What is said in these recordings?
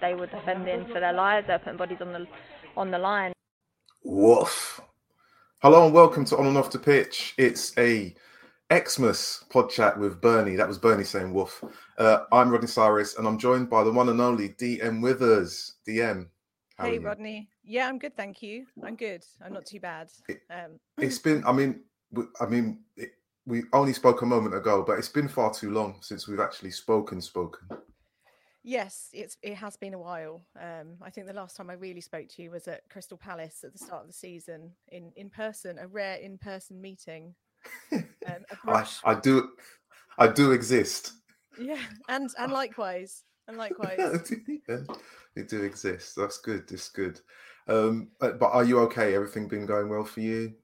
They were defending for their lives, they're putting bodies on the on the line. Woof. Hello and welcome to On and Off the Pitch. It's a Xmas pod chat with Bernie. That was Bernie saying woof. Uh, I'm Rodney Cyrus and I'm joined by the one and only DM Withers. DM. how hey, Rodney. Yeah, I'm good. Thank you. I'm good. I'm not too bad. Um, it, has been, I mean, I mean, it, we only spoke a moment ago, but it's been far too long since we've actually spoken, spoken. Yes, it's it has been a while. Um, I think the last time I really spoke to you was at Crystal Palace at the start of the season in in person, a rare in person meeting. Um, I, I do, I do exist. Yeah, and and likewise, and likewise, yeah, they do exist. That's good. That's good. Um, but, but are you okay? Everything been going well for you?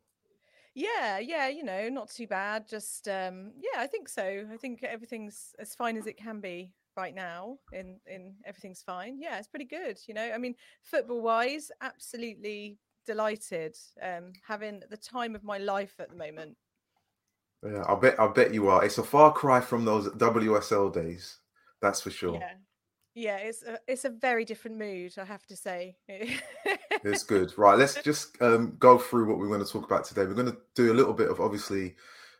Yeah, yeah, you know, not too bad. Just um, yeah, I think so. I think everything's as fine as it can be right now in in everything's fine. Yeah it's pretty good you know? I mean football wise absolutely delighted um having the time of my life at the moment. Yeah i bet i bet you are. It's a far cry from those wsl days that's for sure. Yeah. Yeah it's a, it's a very different mood i have to say. It's good. Right let's just um, go through what we're going to talk about today. We're going to do a little bit of obviously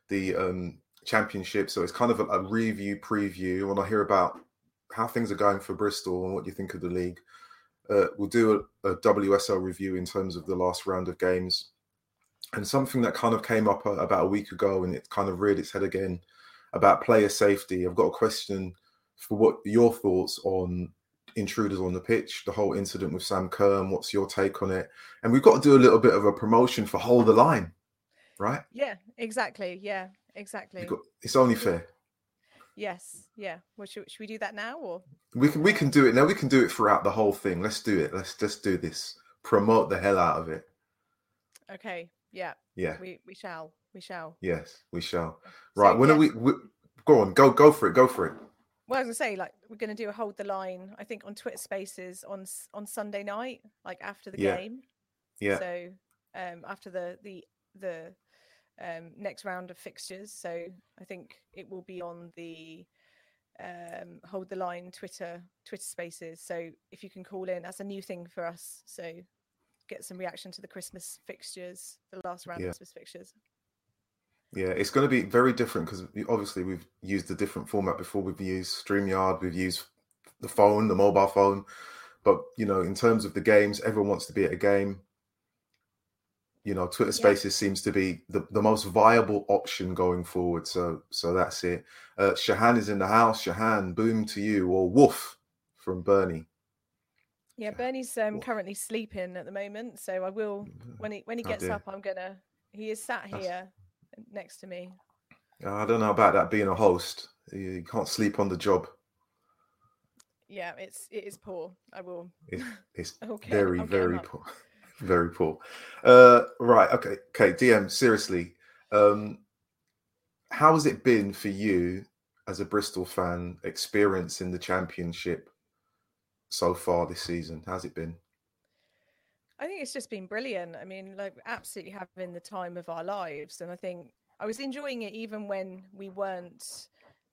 the um, championship. So it's kind of a, a review preview. When I hear about how things are going for Bristol and what you think of the league, uh, we'll do a, a, WSL review in terms of the last round of games. And something that kind of came up a, about a week ago and it kind of reared its head again about player safety. I've got a question for what your thoughts on intruders on the pitch, the whole incident with Sam Kerr. What's your take on it? And we've got to do a little bit of a promotion for Hold the Line, right? Yeah, exactly. Yeah, exactly. Got, it's only fair. Yes, yeah. Well, should, should we do that now, or we can we can do it now? We can do it throughout the whole thing. Let's do it. Let's just do this. Promote the hell out of it. Okay. Yeah. Yeah. We we shall. We shall. Yes, we shall. Right. So, when yeah. are we, we? Go on. Go go for it. Go for it. Well, I was gonna say, like, we're gonna do a hold the line. I think on Twitter Spaces on on Sunday night, like after the yeah. game. Yeah. So, um, after the the the um, next round of fixtures. So I think it will be on the um, hold the line Twitter Twitter Spaces. So if you can call in, that's a new thing for us. So get some reaction to the Christmas fixtures, the last round yeah. of Christmas fixtures. Yeah, it's going to be very different because obviously we've used a different format before. We've used StreamYard, we've used the phone, the mobile phone. But you know, in terms of the games, everyone wants to be at a game you know twitter spaces yeah. seems to be the, the most viable option going forward so so that's it. Uh shahan is in the house. Shahan boom to you or woof from bernie. Yeah bernie's um currently sleeping at the moment so i will when he when he oh, gets oh up i'm gonna he is sat here that's... next to me. I don't know about that being a host. You can't sleep on the job. Yeah it's it is poor. I will it's, it's okay, very very poor very poor. Uh, right. Okay. Okay. DM. Seriously, um, how has it been for you as a Bristol fan experiencing the championship so far this season? How's it been? I think it's just been brilliant. I mean, like absolutely having the time of our lives, and I think I was enjoying it even when we weren't,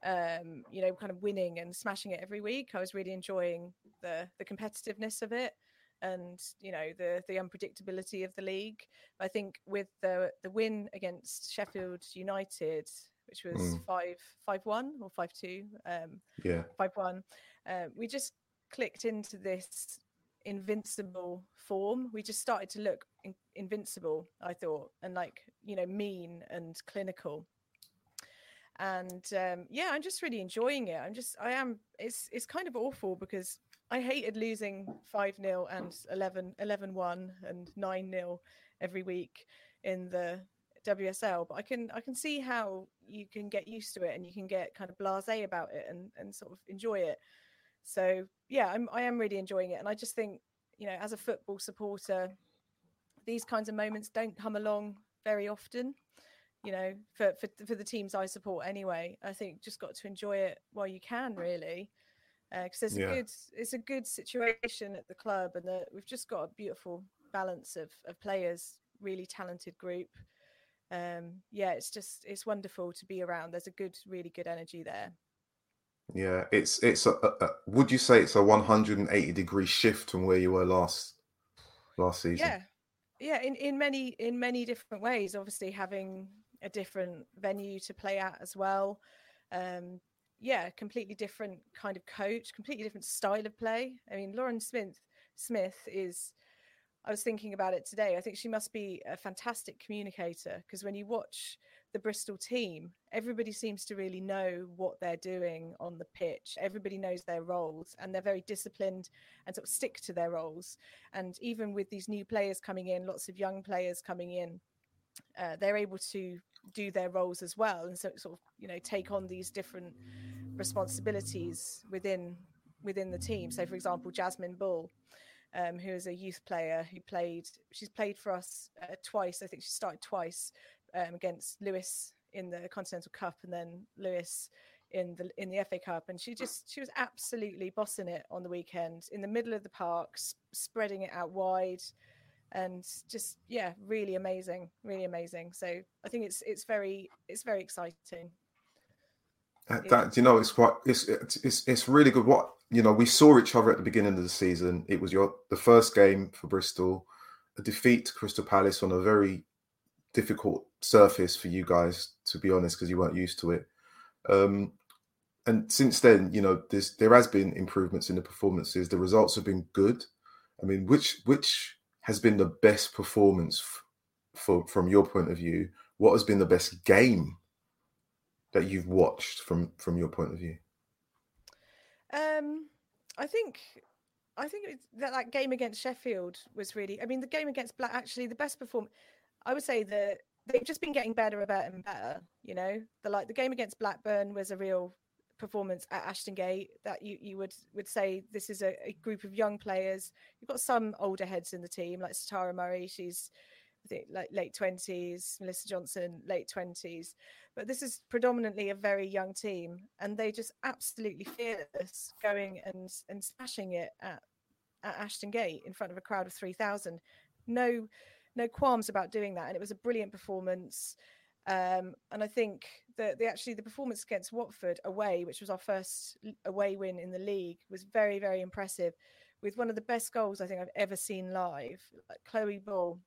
um, you know, kind of winning and smashing it every week. I was really enjoying the the competitiveness of it and you know the the unpredictability of the league. I think with the the win against Sheffield United, which was mm. five five one or five two, um, yeah, five one, uh, we just clicked into this invincible form. We just started to look in- invincible. I thought, and like you know, mean and clinical. And um, yeah, I'm just really enjoying it. I'm just, I am. It's it's kind of awful because I hated losing 5 0 and 11 11 1 and 9 0 every week in the WSL, but I can I can see how you can get used to it and you can get kind of blasé about it and and sort of enjoy it. So yeah, I'm I am really enjoying it, and I just think you know as a football supporter, these kinds of moments don't come along very often. You know, for for for the teams I support anyway, I think just got to enjoy it while you can, really because uh, there's yeah. a good it's a good situation at the club and we've just got a beautiful balance of, of players really talented group um, yeah, it's just it's wonderful to be around. There's a good, really good energy there. Yeah, it's it's a, a, a would you say it's a 180 degree shift from where you were last last season? Yeah, yeah, in in many in many different ways. Obviously, having a different venue to play at as well. Um, yeah, completely different kind of coach, completely different style of play. I mean, Lauren Smith Smith is I was thinking about it today. I think she must be a fantastic communicator because when you watch the Bristol team, everybody seems to really know what they're doing on the pitch. Everybody knows their roles and they're very disciplined and sort of stick to their roles. And even with these new players coming in, lots of young players coming in, uh, they're able to do their roles as well and so sort of you know take on these different responsibilities within within the team so for example jasmine bull um, who is a youth player who played. She's played for us uh, twice. I think she started twice um, against lewes in the Continental Cup, and then lewes in the in the FA Cup. And she just she was absolutely bossing it on the weekend in the middle of the park, sp- spreading it out wide, and just yeah, really amazing, really amazing. So I think it's it's very it's very exciting. Uh, that you know, it's quite it's it's it's really good. What you know, we saw each other at the beginning of the season. It was your the first game for Bristol, a defeat to Crystal Palace on a very difficult surface for you guys, to be honest, because you weren't used to it. Um, and since then, you know, there's there has been improvements in the performances. The results have been good. I mean, which which has been the best performance f- for from your point of view? What has been the best game that you've watched from from your point of view? Um, I think I think that that game against Sheffield was really. I mean, the game against Black actually the best perform. I would say that they've just been getting better and better and better. You know, the like the game against Blackburn was a real performance at Ashton Gate that you, you would would say this is a, a group of young players. You've got some older heads in the team, like Satara Murray. She's I think like late twenties, Melissa Johnson, late twenties. But this is predominantly a very young team, and they just absolutely fearless going and and smashing it at at Ashton Gate in front of a crowd of three thousand. No, no qualms about doing that, and it was a brilliant performance. Um, and I think that the actually the performance against Watford away, which was our first away win in the league, was very very impressive, with one of the best goals I think I've ever seen live. Like Chloe Ball,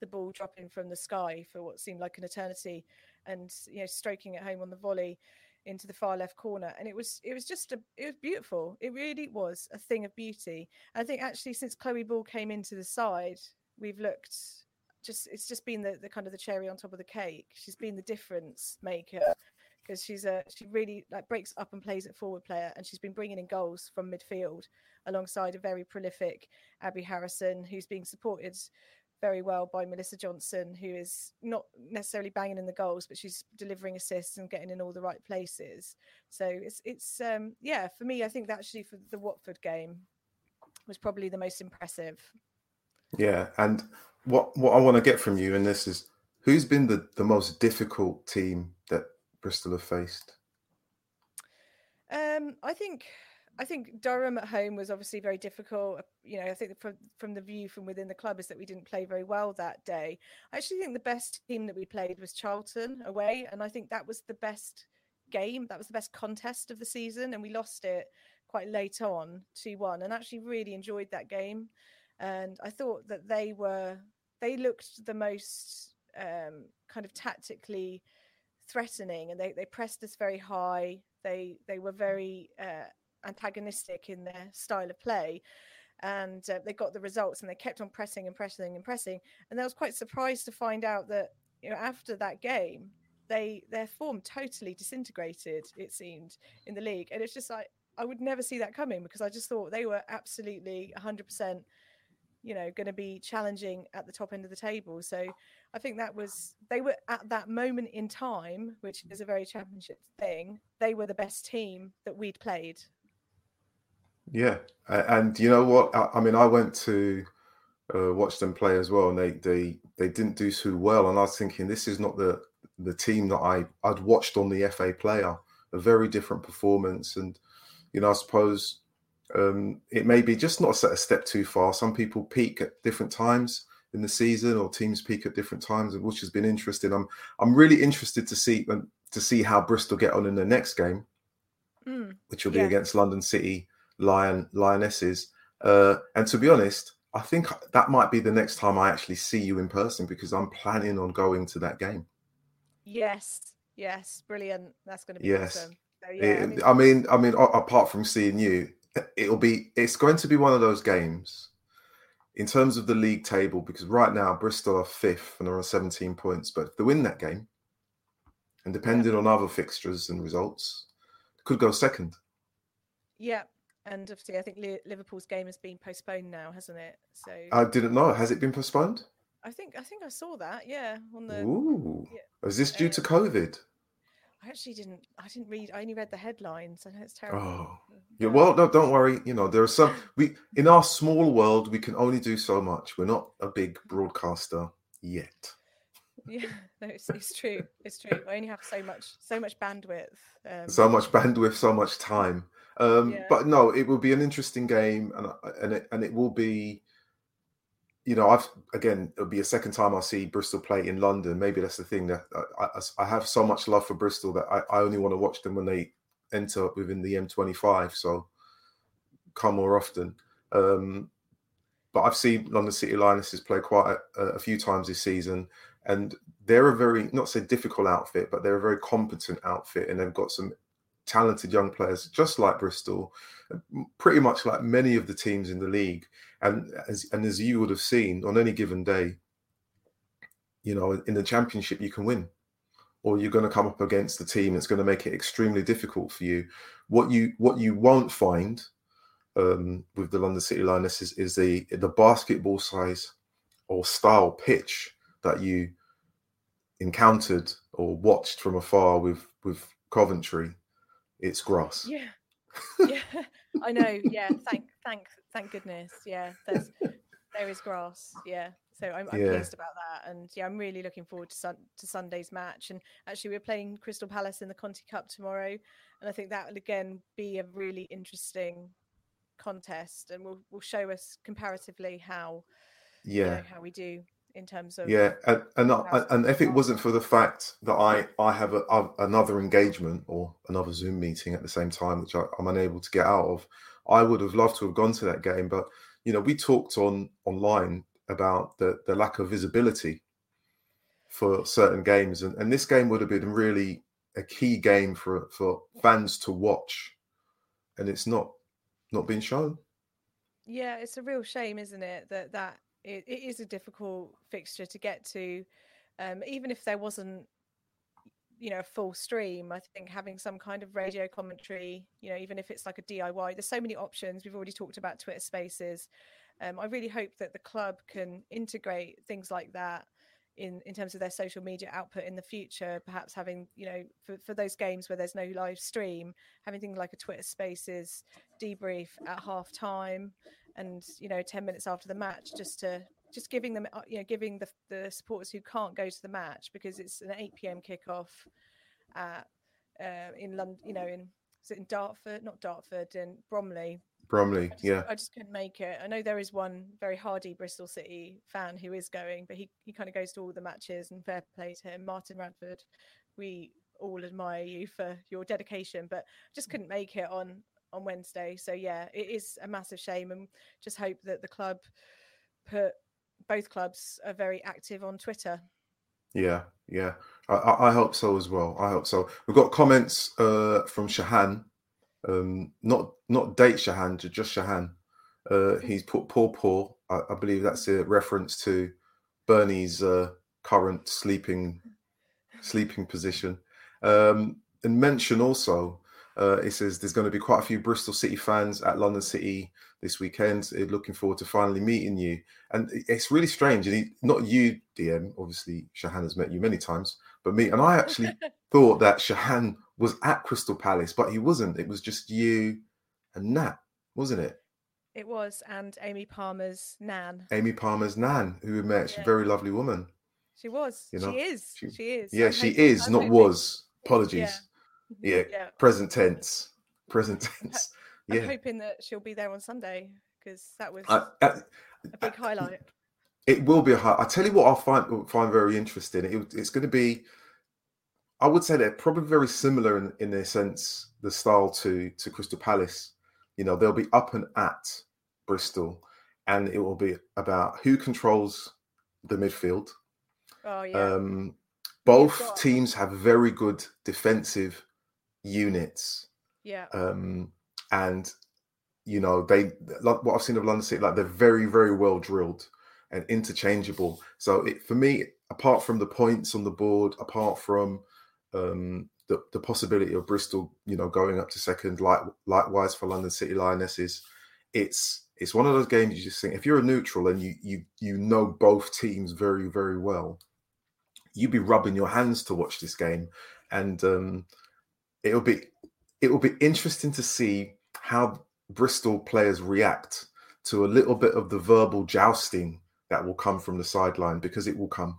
the ball dropping from the sky for what seemed like an eternity, and you know stroking it home on the volley into the far left corner and it was it was just a it was beautiful it really was a thing of beauty i think actually since chloe ball came into the side we've looked just it's just been the, the kind of the cherry on top of the cake she's been the difference maker because she's a she really like breaks up and plays at forward player and she's been bringing in goals from midfield alongside a very prolific abby harrison who's being supported very well by Melissa Johnson, who is not necessarily banging in the goals, but she's delivering assists and getting in all the right places. So it's it's um, yeah, for me, I think that actually for the Watford game was probably the most impressive. Yeah, and what what I want to get from you in this is who's been the the most difficult team that Bristol have faced. Um, I think I think Durham at home was obviously very difficult. Uh, you know, I think from from the view from within the club is that we didn't play very well that day. I actually think the best team that we played was Charlton away, and I think that was the best game. That was the best contest of the season, and we lost it quite late on, two one, and actually really enjoyed that game. And I thought that they were they looked the most um, kind of tactically threatening, and they they pressed us very high. They they were very uh, antagonistic in their style of play and uh, they got the results and they kept on pressing and pressing and pressing. And I was quite surprised to find out that you know after that game they their form totally disintegrated it seemed in the league. And it's just like I would never see that coming because I just thought they were absolutely 100% you know going to be challenging at the top end of the table so I think that was they were at that moment in time which is a very championship thing they were the best team that we'd played yeah, and you know what? I, mean, I went to uh, watch them play as well, and they they they didn't do too well. And I was thinking, this is not the the team that I I'd watched on the FA player. A very different performance, and you know, I suppose um, it may be just not a step too far. Some people peak at different times. in the season, or teams peak at different times, which has been interesting. I'm I'm really interested to see to see how Bristol get on in the next game, Mm. which will be Yeah. against London City Lion Lionesses. Uh, and to be honest, I think that might be the next time I actually see you in person because I'm planning on going to that game. Yes, yes, brilliant. That's going to be Yes. awesome. So, yeah, It- I mean, I mean, I mean, apart from seeing you, it'll be it's going to be one of those games in terms of the league table because right now Bristol are fifth and are on 17 points. But if they win that game, and depending on other fixtures and results, could go second. yeah, and obviously, I think Liverpool's game has been postponed now, hasn't it? So I didn't know. Has it been postponed? I think I think I saw that. Yeah, on the. Ooh, yeah, is this due to um, COVID? I actually didn't. I didn't read. I only read the headlines. I know it's terrible. Oh, yeah. Well, no, don't worry. You know, there are some. We in our small world, we can only do so much. We're not a big broadcaster yet. Yeah, no, it's, it's true. It's true. I only have so much, so much bandwidth. Um, so much bandwidth, so much time. Um, Yeah. But no, it will be an interesting game, and and it and it will be. You know, I've again, it'll be a second time I'll see Bristol play in London. Maybe that's the thing that I, I, I have so much love for Bristol that I, I only want to watch them when they enter within the M25. So come more often. Um, but I've seen London City Lionesses play quite a, a few times this season, and they're a very not so difficult outfit, but they're a very competent outfit, and they've got some talented young players, just like Bristol, pretty much like many of the teams in the league. And as and as you would have seen on any given day, you know, in the championship you can win, or you're going to come up against the team that's going to make it extremely difficult for you. What you what you won't find um, with the London City Lionesses is the the basketball size or style pitch that you encountered or watched from afar with with Coventry. It's grass. Yeah, yeah, I know. Yeah, thank, thank, thank goodness. Yeah, there's there is grass. Yeah, so I'm, I'm Yeah. pleased about that, and yeah, I'm really looking forward to sun, to Sunday's match. And actually, we're playing Crystal Palace in the Conti Cup tomorrow, and I think that will again be a really interesting contest, and will will show us comparatively how you Yeah. know, how we do in terms of Yeah, and and, I, and if it wasn't for the fact that I I have a, a, another engagement or another Zoom meeting at the same time, which I, I'm unable to get out of, I would have loved to have gone to that game. But you know, we talked on online about the the lack of visibility for certain games, and, and this game would have been really a key game for for fans to watch, and it's not not being shown. Yeah, it's a real shame, isn't it? That that it, it is a difficult fixture to get to. Um, even if there wasn't, you know, a full stream, I think having some kind of radio commentary, you know, even if it's like a DIY, there's so many options. We've already talked about Twitter Spaces. Um, I really hope that the club can integrate things like that in in terms of their social media output in the future. Perhaps having, you know, for, for those games where there's no live stream, having things like a Twitter Spaces debrief at half time and you know 10 minutes after the match just to just giving them uh, you know giving the, the supporters who can't go to the match because it's an 8 p.m kickoff at uh, in london you know in is it in dartford not dartford in bromley Bromley, I just, yeah, I just couldn't make it. I know there is one very hardy Bristol City fan who is going, but he, he kind of goes to all the matches and fair play to him. Martin Radford, we all admire you for your dedication, but just couldn't make it on on Wednesday. So yeah, it is a massive shame, and just hope that the club put both clubs are very active on Twitter. Yeah, yeah. I, I hope so as well. I hope so. We've got comments uh, from Shahan, um, not not date Shahan, just Shahan. Uh, he's put poor poor. I, I believe that's a reference to Bernie's uh, current sleeping sleeping position. Um, and mention also, uh, it says there's going to be quite a few Bristol City fans at London City this weekend. Uh, Looking forward to finally meeting you. And it's really strange. And he, not you, DM. Obviously, Shahan has met you many times, but me. And I actually thought that Shahan was at Crystal Palace, but he wasn't. It was just you and Nat, wasn't it? It was, and Amy Palmer's Nan. Amy Palmer's Nan, who we met. She's a very lovely woman. She was. You know, she is. she- She, is. Yeah, she is, not was. Apologies. Yeah. Yeah. Present tense. Present tense. I'm Yeah. hoping that she'll be there on Sunday because that was I, I, a big highlight. It will be a high. I tell you what, I'll find find very interesting. It, it's going to be. I would say they're probably very similar in, in their sense, the style to to Crystal Palace. You know, they'll be up and at Bristol, and it will be about who controls the midfield. Oh yeah. Um, both got- teams have very good defensive units, yeah. um, and you know they like what I've seen of London City, like they're very, very well drilled and interchangeable. So it, for me, apart from the points on the board, apart from um, the the possibility of Bristol, you know, going up to second, like likewise for London City Lionesses, it's it's one of those games you just think if you're a neutral and you you you know both teams very very well, you'd be rubbing your hands to watch this game, and um, it'll be it will be interesting to see how Bristol players react to a little bit of the verbal jousting that will come from the sideline because it will come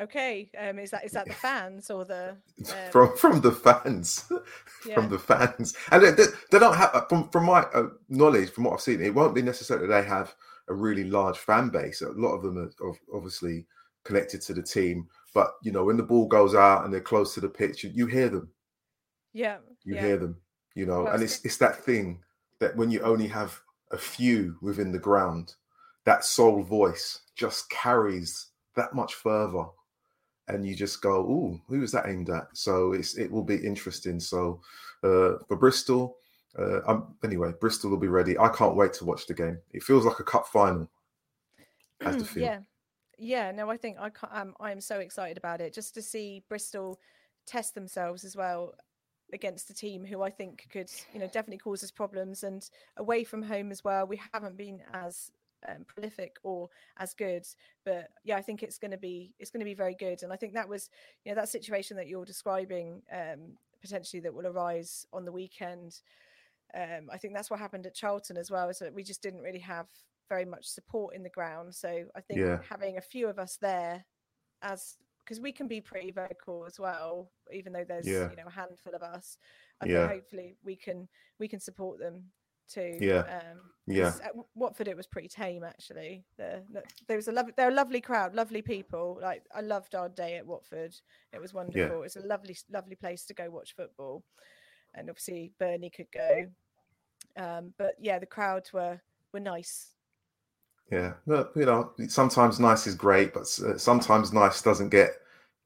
Okay. Um, is that is that the fans or the um, from from the fans yeah. from the fans and they, they, don't have from from my uh, knowledge from what i've seen it won't be necessarily they have a really large fan base a lot of them are obviously connected to the team but you know when the ball goes out and they're close to the pitch you, you hear them yeah. you yeah. hear them you know Well, and it's- it's that thing that when you only have a few within the ground that sole voice just carries that much further and you just go oh who is that aimed at so it's it will be interesting so uh for bristol uh um, anyway bristol will be ready i can't wait to watch the game it feels like a cup final feel yeah. Yeah. No, I think I ca- um, I am so excited about it just to see Bristol test themselves as well against a team who I think could, you know, definitely cause us problems and away from home as well. We haven't been as um, prolific or as good, but yeah, I think it's going to be it's going to be very good. And I think that was, you know, that situation that you're describing um, potentially that will arise on the weekend. Um, I think that's what happened at Charlton as well, is that we just didn't really have very much support in the ground. So I think Yeah. having a few of us there as because we can be pretty vocal as well, even though there's Yeah. you know a handful of us. I Yeah. think hopefully we can we can support them too. Yeah. Um, yeah At Watford, it was pretty tame actually. The, the- there was a lovely, they're a lovely crowd, lovely people. Like I loved our day at Watford. It was wonderful. It's a lovely, lovely place to go watch football, and obviously Bernie could go. Um, but yeah, the crowds were were nice. Yeah, but you know, sometimes nice is great, but uh, sometimes nice doesn't get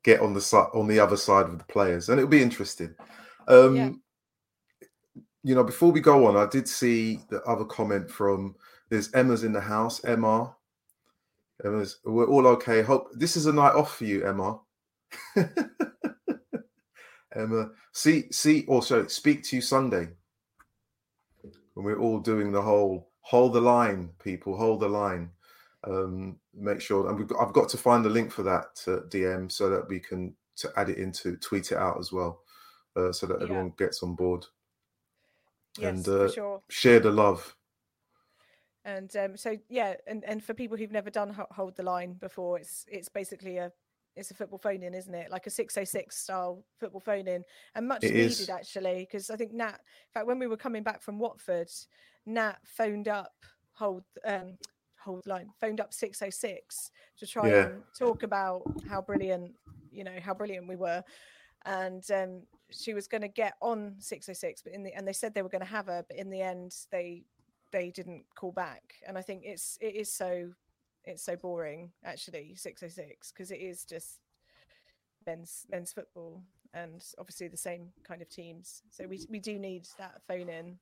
get on the side on the other side of the players, and it'll be interesting. Um, Yeah. You know, before we go on, I did see the other comment from there's Emma's in the house. Emma, Emma's, we're all okay. Hope this is a night off for you, Emma. Emma, see, see, also speak to you Sunday when we're all doing the whole hold the line, people, hold the line. Um, make sure, and we've got, I've got to find the link for that uh, DM so that we can to add it into tweet it out as well, uh, so that Yeah. everyone gets on board. Yes, And, uh, sure. Share the love. And um, so yeah, and, and for people who've never done hold the line before, it's it's basically a it's a football phone in, isn't it? Like a six oh six style football phone in, and much It needed is. actually, because I think Nat. In fact, when we were coming back from Watford, Nat phoned up hold um hold line phoned up six oh six to try Yeah. and talk about how brilliant you know how brilliant we were, and um she was going to get on 606 but in the and they said they were going to have her but in the end they they didn't call back and i think it's it is so it's so boring actually 606 because it is just men's men's football and obviously the same kind of teams so we we do need that phone in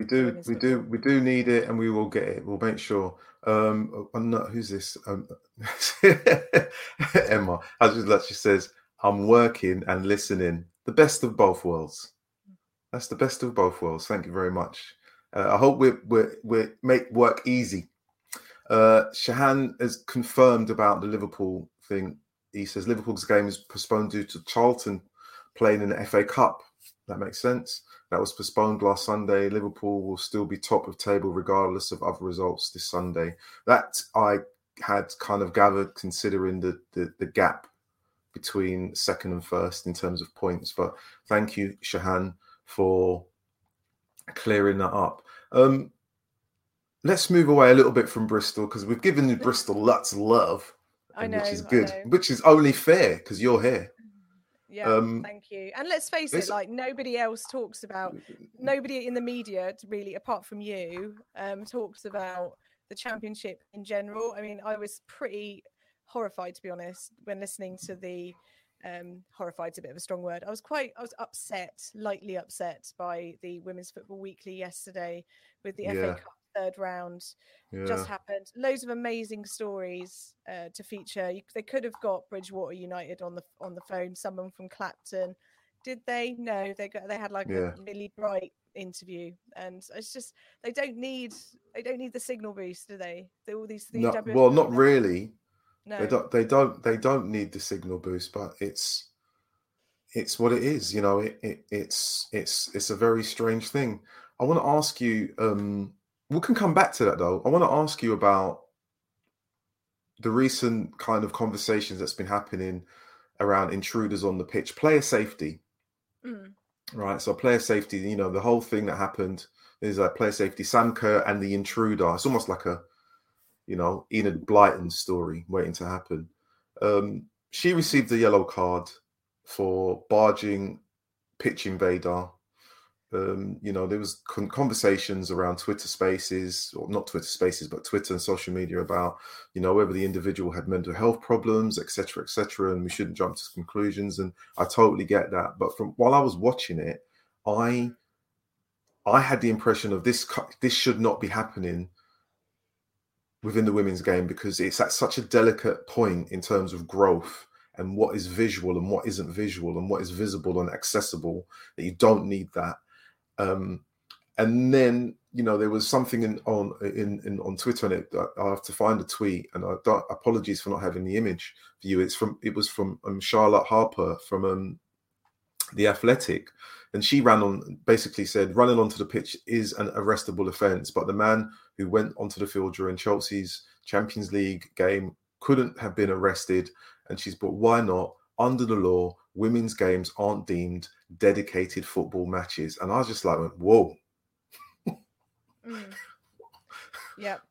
We do, we do, we do need it, and we will get it. We'll make sure. Um, I'm not. Who's this? Um, Emma. as like she says, I'm working and listening. The best of both worlds. That's the best of both worlds. Thank you very much. Uh, I hope we we we make work easy. Uh, Shahan has confirmed about the Liverpool thing. He says Liverpool's game is postponed due to Charlton playing in the FA Cup. That makes sense. That was postponed last Sunday. Liverpool will still be top of table regardless of other results this Sunday. That I had kind of gathered considering the the, the gap between second and first in terms of points. But thank you, Shahan, for clearing that up. Um, let's move away a little bit from Bristol because we've given Bristol lots of love, I know, which is good, which is only fair because you're here. Yeah, Um, thank you. And let's face it, like nobody else talks about, nobody in the media, really, apart from you, um, talks about the championship in general. I mean, I was pretty horrified, to be honest, when listening to the. Um, horrified's a bit of a strong word. I was quite, I was upset, lightly upset by the Women's Football Weekly yesterday with the Yeah. FA Cup third round Yeah, just happened. Loads of amazing stories uh, to feature. You, they could have got Bridgwater United on the on the phone. Someone from Clapton, did they? No, they got they had like Yeah. a Millie Bright interview, and it's just they don't need they don't need the signal boost, do they? They all these these no, well, not now- really. No, They don't. They don't. They don't need the signal boost, but it's it's what it is. You know, it, it it's it's it's a very strange thing. I want to ask you. Um, we can come back to that though. I want to ask you about the recent kind of conversations that's been happening around intruders on the pitch, player safety. Mm, Right. So player safety, you know, the whole thing that happened is a player safety, Sam Kerr and the intruder. It's almost like a, you know, Enid Blyton story waiting to happen. Um, she received a yellow card for barging pitch invader. Um, you know, there was con- conversations around Twitter Spaces, or not Twitter Spaces, but Twitter and social media about, you know, whether the individual had mental health problems, etc., etc., and we shouldn't jump to conclusions. And I totally get that. But from while I was watching it, I, I had the impression of this. This should not be happening within the women's game because it's at such a delicate point in terms of growth and what is visual and what isn't visual and what is visible and accessible that you don't need that um and then you know there was something in on in, in on twitter and it i have to find a tweet and i don't apologies for not having the image for you. It's from it was from um, charlotte harpur from um the athletic. And she ran on basically said running onto the pitch is an arrestable offence but the man who went onto the field during chelsea's champions league game couldn't have been arrested and she's but why not? Under the law women's games aren't deemed dedicated football matches and i was just like whoa mm. Yep,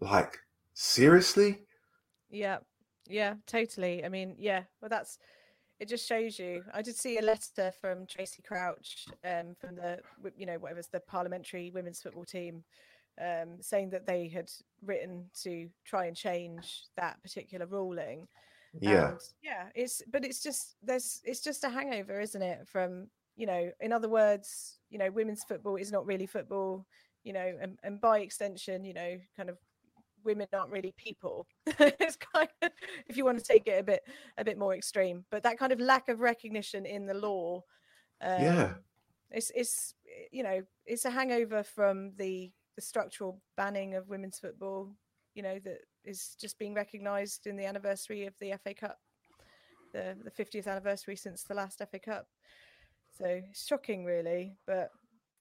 like seriously yeah, yeah, totally. I mean, yeah. Well, that's it. Just shows you. I did see a letter from Tracey Crouch, um, from the you know whatever's the parliamentary women's football team, um, saying that they had written to try and change that particular ruling. Yeah And yeah, it's but it's just there's it's just a hangover, isn't it? From you know, in other words, you know, women's football is not really football, you know, and, and by extension, you know, kind of women aren't really people. it's kind of if you want to take it a bit a bit more extreme, but that kind of lack of recognition in the law. Um, Yeah. it's it's you know it's a hangover from the the structural banning of women's football you know that is just being recognised in the anniversary of the FA Cup, the the 50th anniversary since the last FA Cup. So shocking, really, but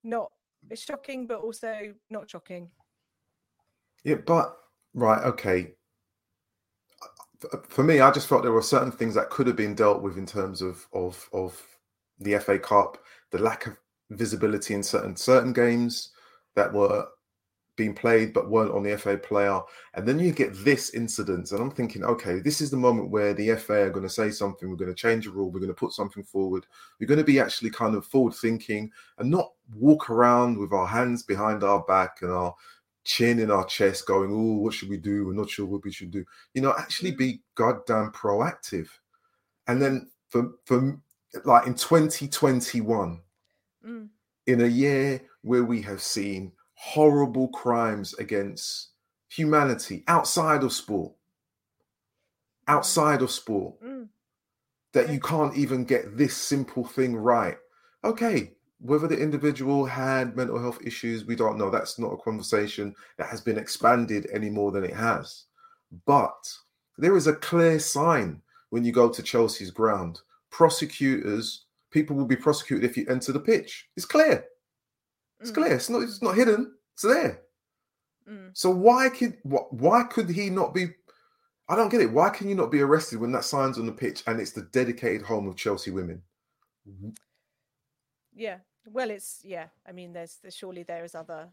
not. It's shocking, but also not shocking. Yeah, but right, okay. For me, I just felt there were certain things that could have been dealt with in terms of of of the FA Cup, the lack of visibility in certain certain games that were being played but weren't on the FA player, and then you get this incident, and I'm thinking, okay, this is the moment where the FA are going to say something, we're going to change a rule, we're going to put something forward, we're going to be actually kind of forward thinking and not walk around with our hands behind our back and our chin in our chest going, oh, what should we do? We're not sure what we should do. You know, actually be goddamn proactive. And then for, for like in 2021, Mm, in a year where we have seen horrible crimes against humanity outside of sport, outside of sport, mm, that you can't even get this simple thing right. Okay, whether the individual had mental health issues, we don't know. That's not a conversation that has been expanded any more than it has. But there is a clear sign when you go to Chelsea's ground. Prosecutors, people will be prosecuted if you enter the pitch. It's clear. It's mm, clear. It's not. It's not hidden. It's there. mm. So why could why could he not be? I don't get it. Why can you not be arrested when that sign's on the pitch and it's the dedicated home of Chelsea women? Yeah. Well, it's yeah. I mean, there's, there's surely there is other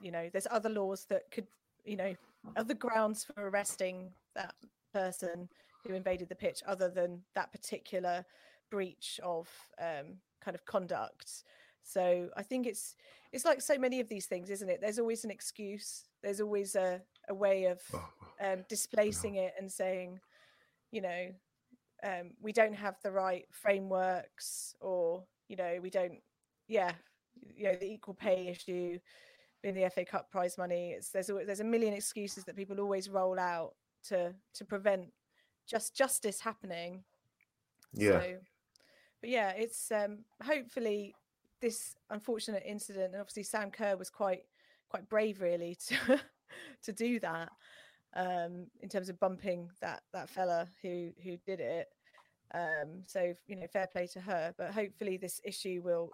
you know there's other laws that could you know other grounds for arresting that person who invaded the pitch other than that particular breach of um, kind of conduct so i think it's it's like so many of these things isn't it? There's always an excuse. There's always a, a way of Oh, um, displacing it and saying you know um, we don't have the right frameworks or you know we don't yeah you know the equal pay issue in the FA Cup prize money. It's there's always, there's a million excuses that people always roll out to to prevent just justice happening. Yeah. so, but yeah, it's um, hopefully this unfortunate incident, and obviously Sam Kerr was quite quite brave, really, to to do that um, in terms of bumping that that fella who who did it. Um, so you know, fair play to her. But hopefully, this issue will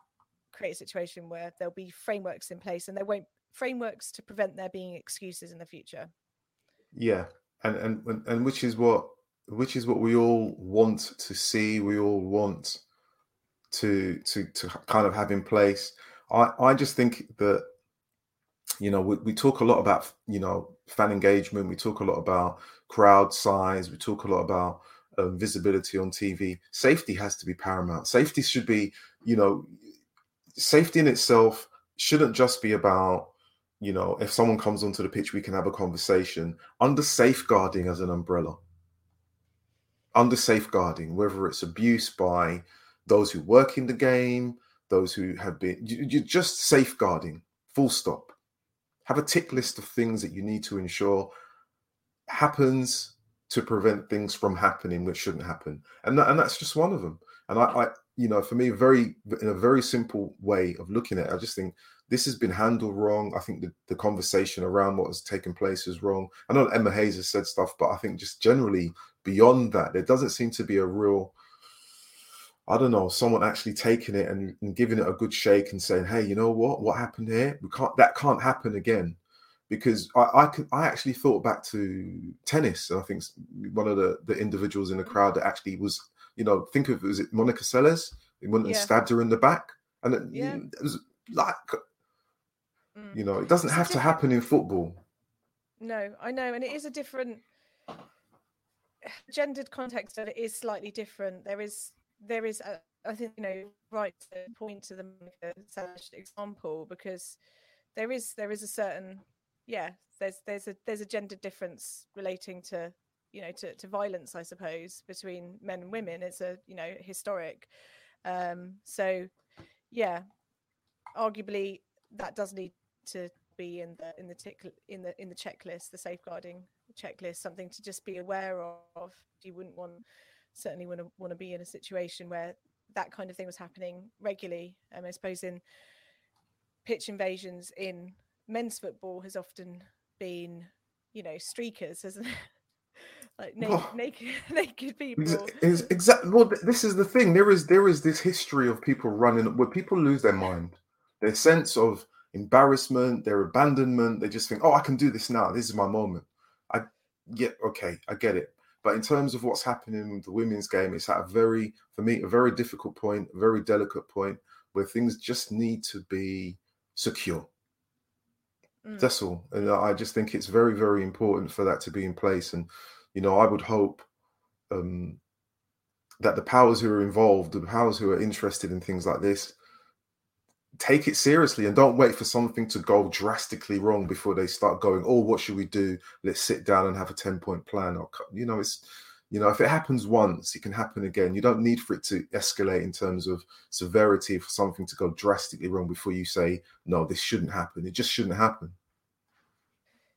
create a situation where there'll be frameworks in place, and there won't frameworks to prevent there being excuses in the future. Yeah, and and and- which is what which is what we all want to see. We all want to to to kind of have in place. I I just think that you know we, we talk a lot about you know fan engagement. We talk a lot about crowd size. We talk a lot about um, visibility on TV. Safety has to be paramount. Safety should be you know safety in itself shouldn't just be about you know, if someone comes onto the pitch, we can have a conversation under safeguarding as an umbrella. Under safeguarding, whether it's abuse by those who work in the game, those who have been, you, you're just safeguarding, full stop. Have a tick list of things that you need to ensure happens to prevent things from happening which shouldn't happen. And, that, and that's just one of them. And I, I, you know, for me, very, in a very simple way of looking at it, I just think this has been handled wrong. I think the, the conversation around what has taken place is wrong. I know Emma Hayes has said stuff, but I think just generally beyond that, there doesn't seem to be a real, I don't know, someone actually taking it and, and giving it a good shake and saying, "Hey, you know what? What happened here? We can't. That can't happen again." Because I, I could, I actually thought back to tennis, and I think one of the the individuals in the crowd that actually was, you know, think of was it Monica Seles? He went and Yeah. stabbed her in the back, and it, Yeah. it was like Mm. you know, it doesn't It's have to happen in football. No, I know, and it is a different gendered context, and it is slightly different. There is, there is, a, I think you know, right to point to the example because there is, there is a certain, yeah, there's, there's a, there's a gender difference relating to, you know, to, to violence, I suppose, between men and women. It's a, you know, historic. Um, so, yeah, arguably that does need to be in the in the tick in the in the checklist the safeguarding checklist something to just be aware of you wouldn't want certainly want to want to be in a situation where that kind of thing was happening regularly um, i suppose in pitch invasions in men's football has often been you know streakers hasn't it like naked, Oh. naked naked people Exactly. Well, this is the thing. There is there is this history of people running where people lose their mind, their sense of embarrassment, their abandonment. They just think, "Oh, I can do this now. This is my moment." I yeah, okay, I get it. But in terms of what's happening with the women's game, it's at a very, for me, a very difficult point, a very delicate point where things just need to be secure. Mm. That's all. And I just think it's very, very important for that to be in place. And, you know, I would hope um, that the powers who are involved, the powers who are interested in things like this, take it seriously and don't wait for something to go drastically wrong before they start going, oh, what should we do? Let's sit down and have a 10 point plan. Or, you know, it's, you know, if it happens once, it can happen again. You don't need for it to escalate in terms of severity for something to go drastically wrong before you say, no, this shouldn't happen. It just shouldn't happen.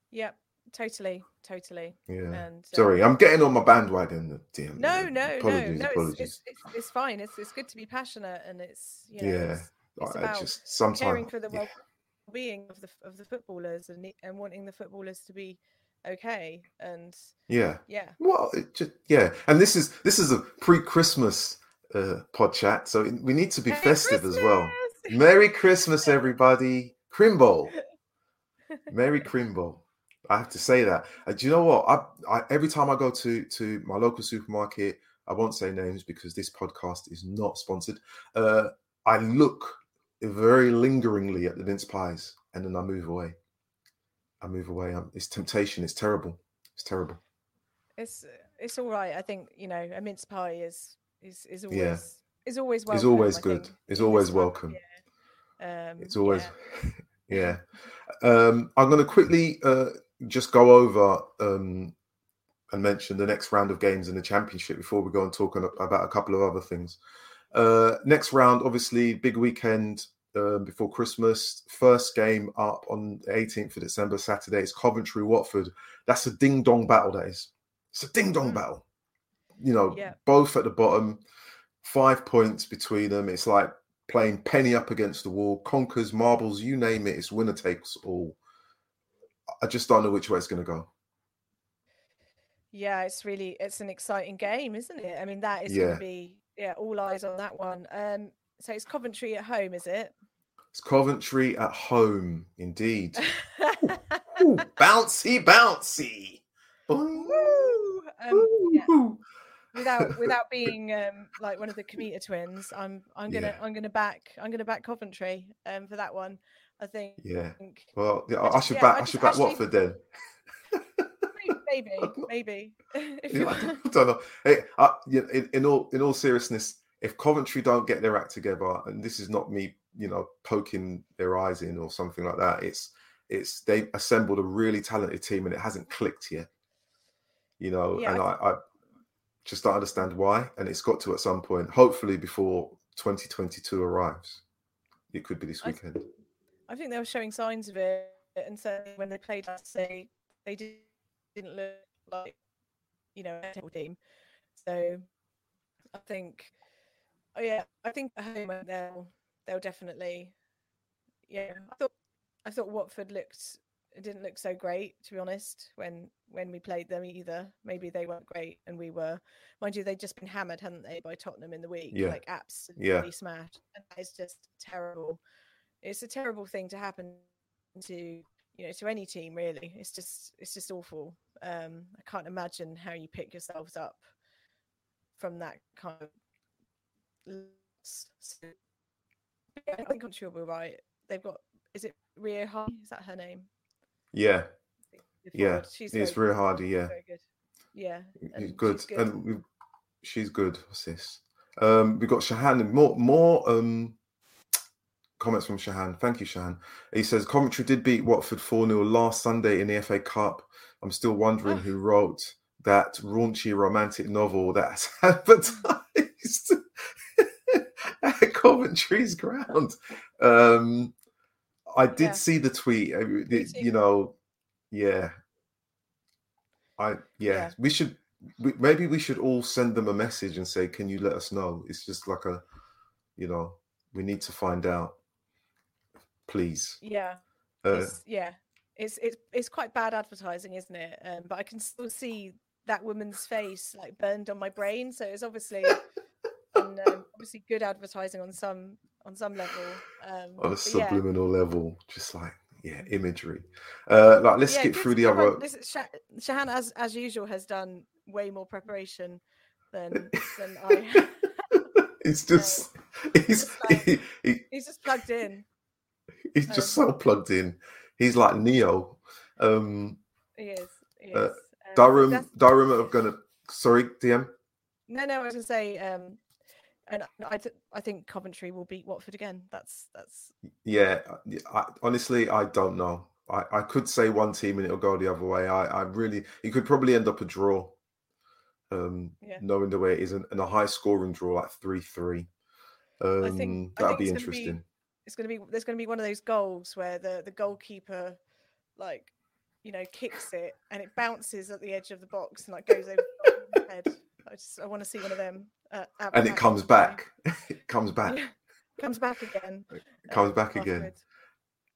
Yep, totally, totally. Yeah. And Sorry, um, I'm getting on my bandwagon. Dear, no, no, apologies, no, no. It's, it's, it's fine. It's it's good to be passionate, and it's you know, Yeah, it's, it's I- about just sometimes caring for the yeah. well-being of the of the footballers and and wanting the footballers to be okay. And yeah. yeah, Well, it just yeah, and this is this is a pre-Christmas uh, pod chat, so we need to be Merry festive as well. Merry Christmas, everybody! Crimble, Merry Crimble. I have to say that. Uh, do you know what? I, I every time I go to to my local supermarket, I won't say names because this podcast is not sponsored. Uh, I look very lingeringly at the mince pies, and then I move away. I move away. I'm, it's temptation. It's terrible. It's terrible. It's it's all right. I think you know a mince pie is is is always Yeah. is always welcome. it's always good. It's always this time of welcome. year. Um, It's always yeah. yeah. Um, I'm going to quickly uh, just go over um, and mention the next round of games in the championship before we go and talk on- about a couple of other things. Uh, next round, obviously, big weekend um, before Christmas. First game up on the 18th of December, Saturday. It's Coventry Watford. That's a ding dong battle. That is. It's a ding dong Mm. battle. You know, Yeah. both at the bottom, five points between them. It's like playing penny up against the wall, conkers, marbles, you name it. It's winner takes all. I just don't know which way it's going to go. Yeah, it's really it's an exciting game, isn't it? I mean, that is Yeah. going to be yeah, all eyes on that one. Um, so it's Coventry at home, is it? It's Coventry at home, indeed. Ooh, bouncy, bouncy. Boing. Um, yeah, without without being um, like one of the Cometa twins, I'm I'm gonna Yeah. I'm gonna back I'm gonna back Coventry um, for that one. I think Yeah. Well, yeah, I, I should yeah, back. I I, should back actually- Watford then. Maybe maybe Yeah, I don't know. Hey, I, in, in all in all seriousness, if Coventry don't get their act together, and this is not me, you know, poking their eyes in or something like that, it's it's they assembled a really talented team and it hasn't clicked yet. You know, Yeah, and I I, I just don't understand why. And it's got to at some point, hopefully before 2022 arrives. It could be this I weekend. I think they were showing signs of it, and so when they played us, they they did, didn't look like you know a table team. So I think, oh yeah, I think at home uh, they'll they'll definitely, yeah. I thought I thought Watford looked it didn't look so great to be honest when when we played them either. Maybe they weren't great and we were. Mind you, they'd just been hammered, hadn't they, by Tottenham in the week? Yeah. Like absolutely smashed, and that is just terrible it's a terrible thing to happen to you know to any team really it's just it's just awful um i can't imagine how you pick yourselves up from that kind of. So, yeah, i think i'm sure we're right they've got is it rio Hardy? is that her name Yeah, yeah. she's It's real hardy. Yeah. very good yeah and good. she's good. and she's good. What's this? Um, we've got Shahan more more um comments from Shahan. Thank you, Shahan. He says Coventry did beat Watford 4 0 last Sunday in the FA Cup. I'm still wondering Oh. who wrote that raunchy romantic novel that's advertised at Coventry's ground. Um, I did Yeah. see the tweet. uh, the- too. You know, yeah. I yeah, Yeah. we should we, maybe we should all send them a message and say, "Can you let us know?" It's just like a, you know, we need to find out, please. yeah Uh, it's, yeah it's it's it's quite bad advertising isn't it um, but i can still see that woman's face like burned on my brain so it's obviously and, um, obviously good advertising on some on some level um on a but yeah. subliminal level, just like yeah, imagery. Uh, like let's Yeah, skip through the other. This is Sha- Shahan, as as usual, has done way more preparation than than I. It's just he's Just like- he, he, He's just plugged in. he's just so plugged in. He's like Neo. Um, He is. He is. Uh, Um, Durham, that's- Durham are gonna. Sorry, DM. No, no, I was gonna say, um, and I, th- I think Coventry will beat Watford again. That's that's Yeah, I, honestly, I don't know. I, I could say one team and it'll go the other way. I, I really, it could probably end up a draw. Um, Yeah. knowing the way it is, and, and a high scoring draw like three three. Um, I think- that'd be interesting. be- it's gonna be. There's gonna be one of those goals where the the goalkeeper, like, you know, kicks it and it bounces at the edge of the box and like goes over the head. I just I want to see one of them. Uh, and it comes back. it comes back. Comes back again. It comes um, back again.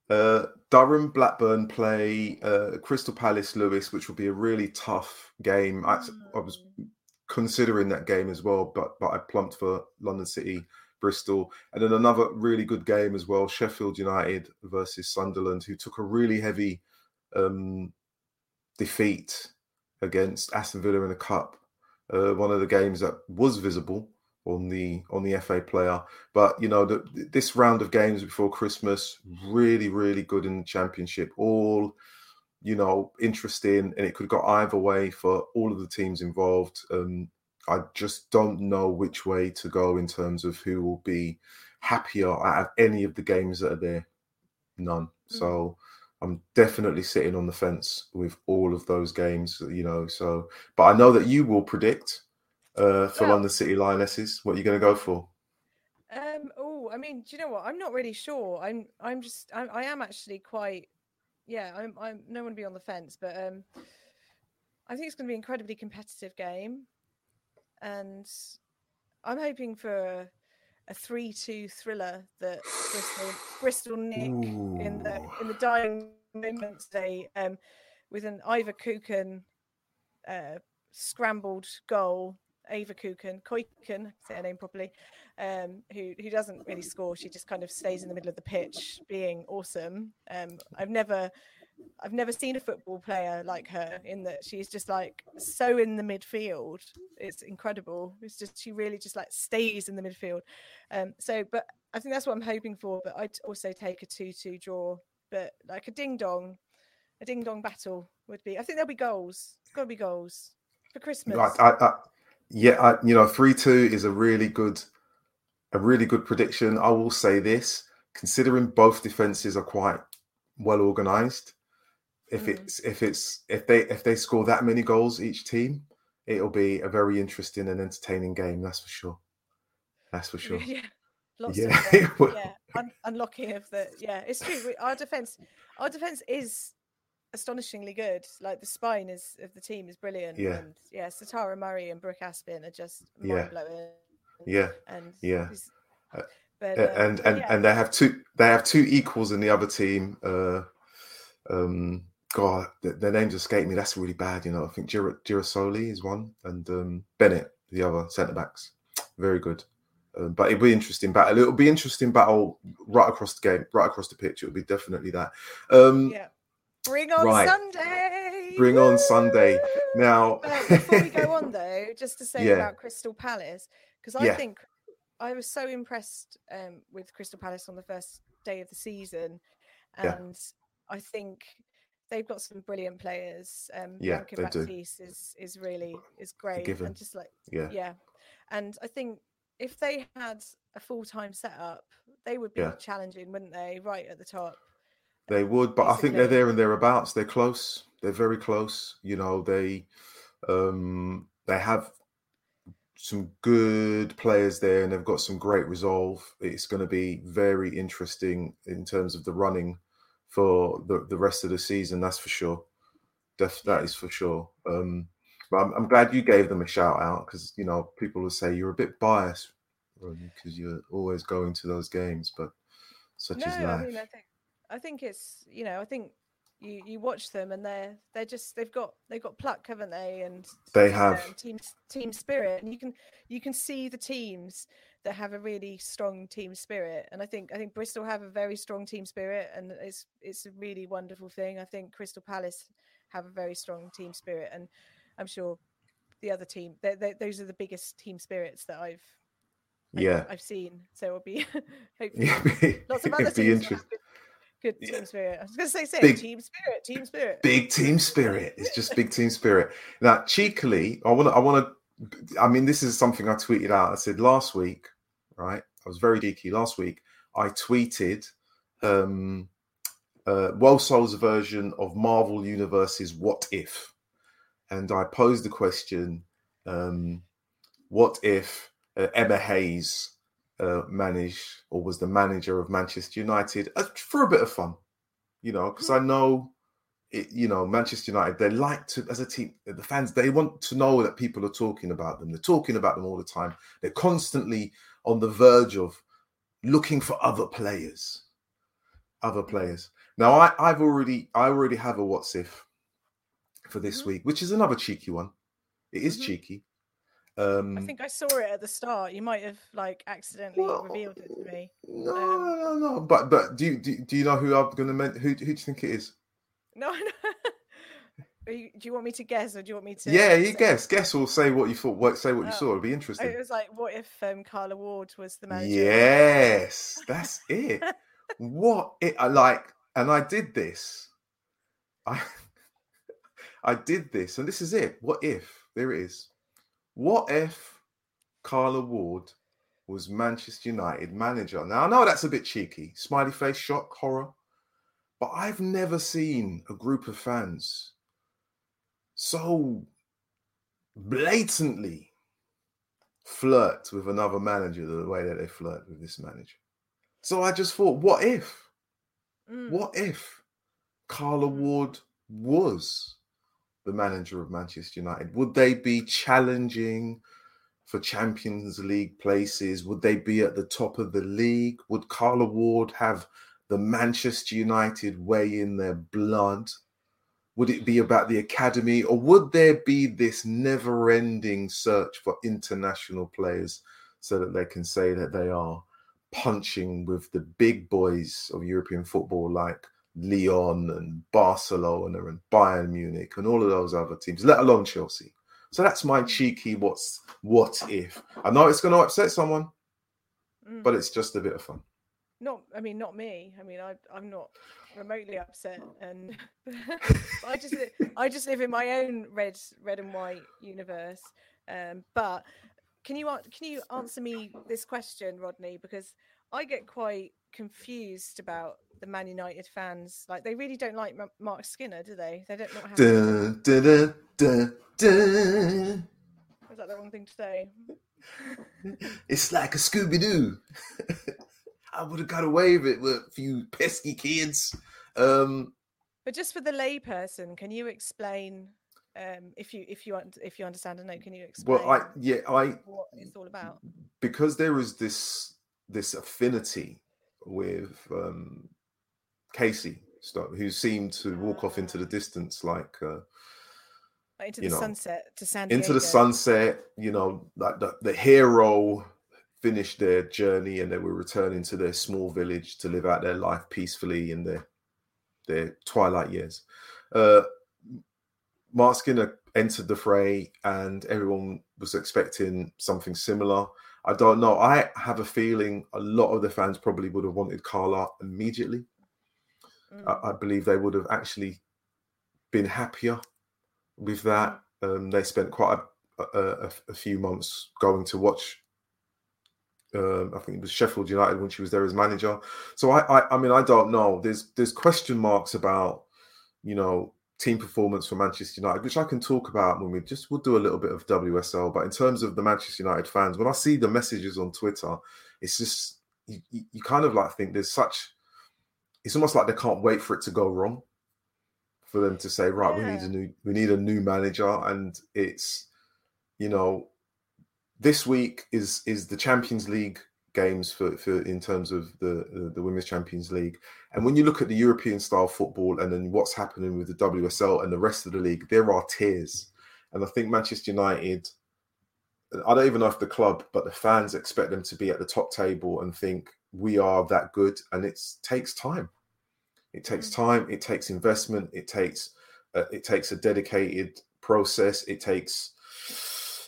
Uh, Durham Blackburn play uh, Crystal Palace Lewes, which will be a really tough game. I, I was Mm. considering that game as well, but but I plumped for London City, Bristol, and then another really good game as well. Sheffield United versus Sunderland, who took a really heavy um, defeat against Aston Villa in the cup. Uh, one of the games that was visible on the on the FA player, but you know the, this round of games before Christmas really really good in the Championship. All you know, interesting, and it could go either way for all of the teams involved. Um, I just don't know which way to go in terms of who will be happier out of any of the games that are there. None. Mm. So I'm definitely sitting on the fence with all of those games, you know. So, but I know that you will predict uh, for Well- London City Lionesses. What are you going to go for? Um. Oh, I mean, do you know what? I'm not really sure. I'm. I'm just. I, I am actually quite. Yeah. I'm. I'm. No one to be on the fence, but um. I think it's going to be an incredibly competitive game, and I'm hoping for a, three-two thriller that Bristol Bristol nick in the in the dying moments today, um, with an Ivor Kukan uh, scrambled goal. Ava Kukan, Koiken, say her name properly, um, who who doesn't really score. She just kind of stays in the middle of the pitch, being awesome. Um, I've never, I've never seen a football player like her in that she's just like so in the midfield. It's incredible. It's just she really just like stays in the midfield. Um, so, but I think that's what I'm hoping for. But I'd also take a two-two draw. But like a ding dong, a ding dong battle would be. I think there'll be goals. It's got to be goals for Christmas. Like, I, I, yeah, I, you know, three two is a really good, a really good prediction. I will say this, considering both defenses are quite well organized. If Mm. it's if it's if they if they score that many goals each team, it'll be a very interesting and entertaining game. That's for sure. That's for sure. Yeah, lots Yeah, of yeah, un- unlocking of the yeah. It's true. We, our defense, our defense is astonishingly good. Like the spine is of the team is brilliant. Yeah. and yeah. Satara Murray and Brooke Aspin are just Yeah. mind blowing. Yeah, and Yeah. it's- Uh, But, um, and and yeah. and they have two they have two equals in the other team. Uh, um, God, the, their names escape me. That's really bad. You know, I think Gir- Girasoli is one, and um, Bennett the other centre backs. Very good. Um, but it'll be interesting battle. It'll be interesting battle right across the game, right across the pitch. It'll be definitely that. Um, yeah. Bring on right. Sunday. Bring on Sunday. Now, before we go on though, just to say Yeah. about Crystal Palace, because I Yeah. think I was so impressed um, with Crystal Palace on the first day of the season, Yeah. and I think they've got some brilliant players. Um, Yeah, they do. Is is really is great, and just like yeah, yeah, and I think if they had a full time setup, they would be Yeah. challenging, wouldn't they? Right at the top. They would, but I think they're there and thereabouts. They're close. They're very close. You know, they um they have some good players there and they've got some great resolve. It's going to be very interesting in terms of the running for the, the rest of the season, that's for sure. Def, that is for sure. Um but I'm, I'm glad you gave them a shout out because you know people will say you're a bit biased because you're always going to those games, but such no, is life. I mean, I think, I think it's you know, I think you you watch them and they're they're just they've got they've got pluck, haven't they? And They um, have. team team spirit, and you can you can see the teams that have a really strong team spirit. And I think I think Bristol have a very strong team spirit, and it's it's a really wonderful thing. I think Crystal Palace have a very strong team spirit, and I'm sure the other team they they those are the biggest team spirits that I've Yeah. I've seen. So it'll be hopefully lots of other teams that interesting. have good, good Yeah. team spirit. I was going to say, say Big- team spirit, team spirit. Big team spirit. It's just big team spirit. Now, cheekily, I want to. I want to. I mean, this is something I tweeted out. I said last week, right? I was very geeky. Last week, I tweeted um, uh, Soul's version of Marvel Universe's What If, and I posed the question: um, What if uh, Emma Hayes uh, managed or was the manager of Manchester United uh, for a bit of fun? You know, because I know it, you know, Manchester United, they like to, as a team, the fans, they want to know that people are talking about them. They're talking about them all the time. They're constantly on the verge of looking for other players. Other players. Now, I, I've already, I already have a what's if for this Mhm. week, which is another cheeky one. It is Mhm. cheeky. Um, I think I saw it at the start. You might have like accidentally Well, revealed it to me. no, um, no, no, no. But, but do you, do, do you know who I'm going to, men- who, who do you think it is? No, no. You, do you want me to guess, or do you want me to? yeah, you guess. Guess or say what you thought. What, say what you Oh. saw. It'll be Oh, interesting. It was like, what if um, Carla Ward was the manager? Yes, that's it. what it I like, and I did this. I I did this, and this is it. What if? There it is. What if Carla Ward was Manchester United manager? Now I know that's a bit cheeky, smiley face, shock, horror, but I've never seen a group of fans so blatantly flirt with another manager the way that they flirt with this manager. So I just thought, what if? Mm. What if Carla Ward was the manager of Manchester United? Would they be challenging for Champions League places? Would they be at the top of the league? Would Carla Ward have the Manchester United way in their blood? Would it be about the academy, or would there be this never ending search for international players so that they can say that they are punching with the big boys of European football like Lyon and Barcelona and Bayern Munich and all of those other teams, let alone Chelsea? So that's my cheeky what's what if. I know it's going to upset someone, Mm. but it's just a bit of fun. Not i mean not me. I mean I, i'm not remotely upset and i just i just live in my own red red and white universe um but can you can you answer me this question rodney? Because i get quite confused about the man united fans. Like they really don't like Ma- mark skinner do they? They don't know how is that the wrong thing to say? It's like a Scooby Doo. I would have got away with it with a few pesky kids. Um, but just for the layperson can you explain um if you if you if you understand and know can you explain well, I yeah, I what it's all about because there is this this affinity with um, Casey, who seemed to walk off into the distance like uh, into the know, sunset to San into the sunset. You know, like the, the hero finished their journey and they were returning to their small village to live out their life peacefully in their their twilight years. Uh, Mark Skinner entered the fray, and everyone was expecting something similar. I don't know. I have a feeling a lot of the fans probably would have wanted Carla immediately. Mm. I, I believe they would have actually been happier with that. Um, they spent quite a, a, a, a few months going to watch. Um, I think it was Sheffield United when she was there as manager. So I, I, I mean, I don't know. There's there's question marks about, you know, team performance for Manchester United, which I can talk about when we just we'll do a little bit of WSL. But in terms of the Manchester United fans, when I see the messages on Twitter, it's just you, you you kind of like think there's such. It's almost like they can't wait for it to go wrong, for them to say, right, we need a new we need a new manager, and it's, you know, this week is is the Champions League games for, for in terms of the, the the women's Champions League. And when you look at the European style football and then what's happening with the WSL and the rest of the league, there are tiers. And I think Manchester United, I don't even know if the club, but the fans expect them to be at the top table and think we are that good. And it takes time. It takes Mm. time. It takes investment. It takes uh, it takes a dedicated process. It takes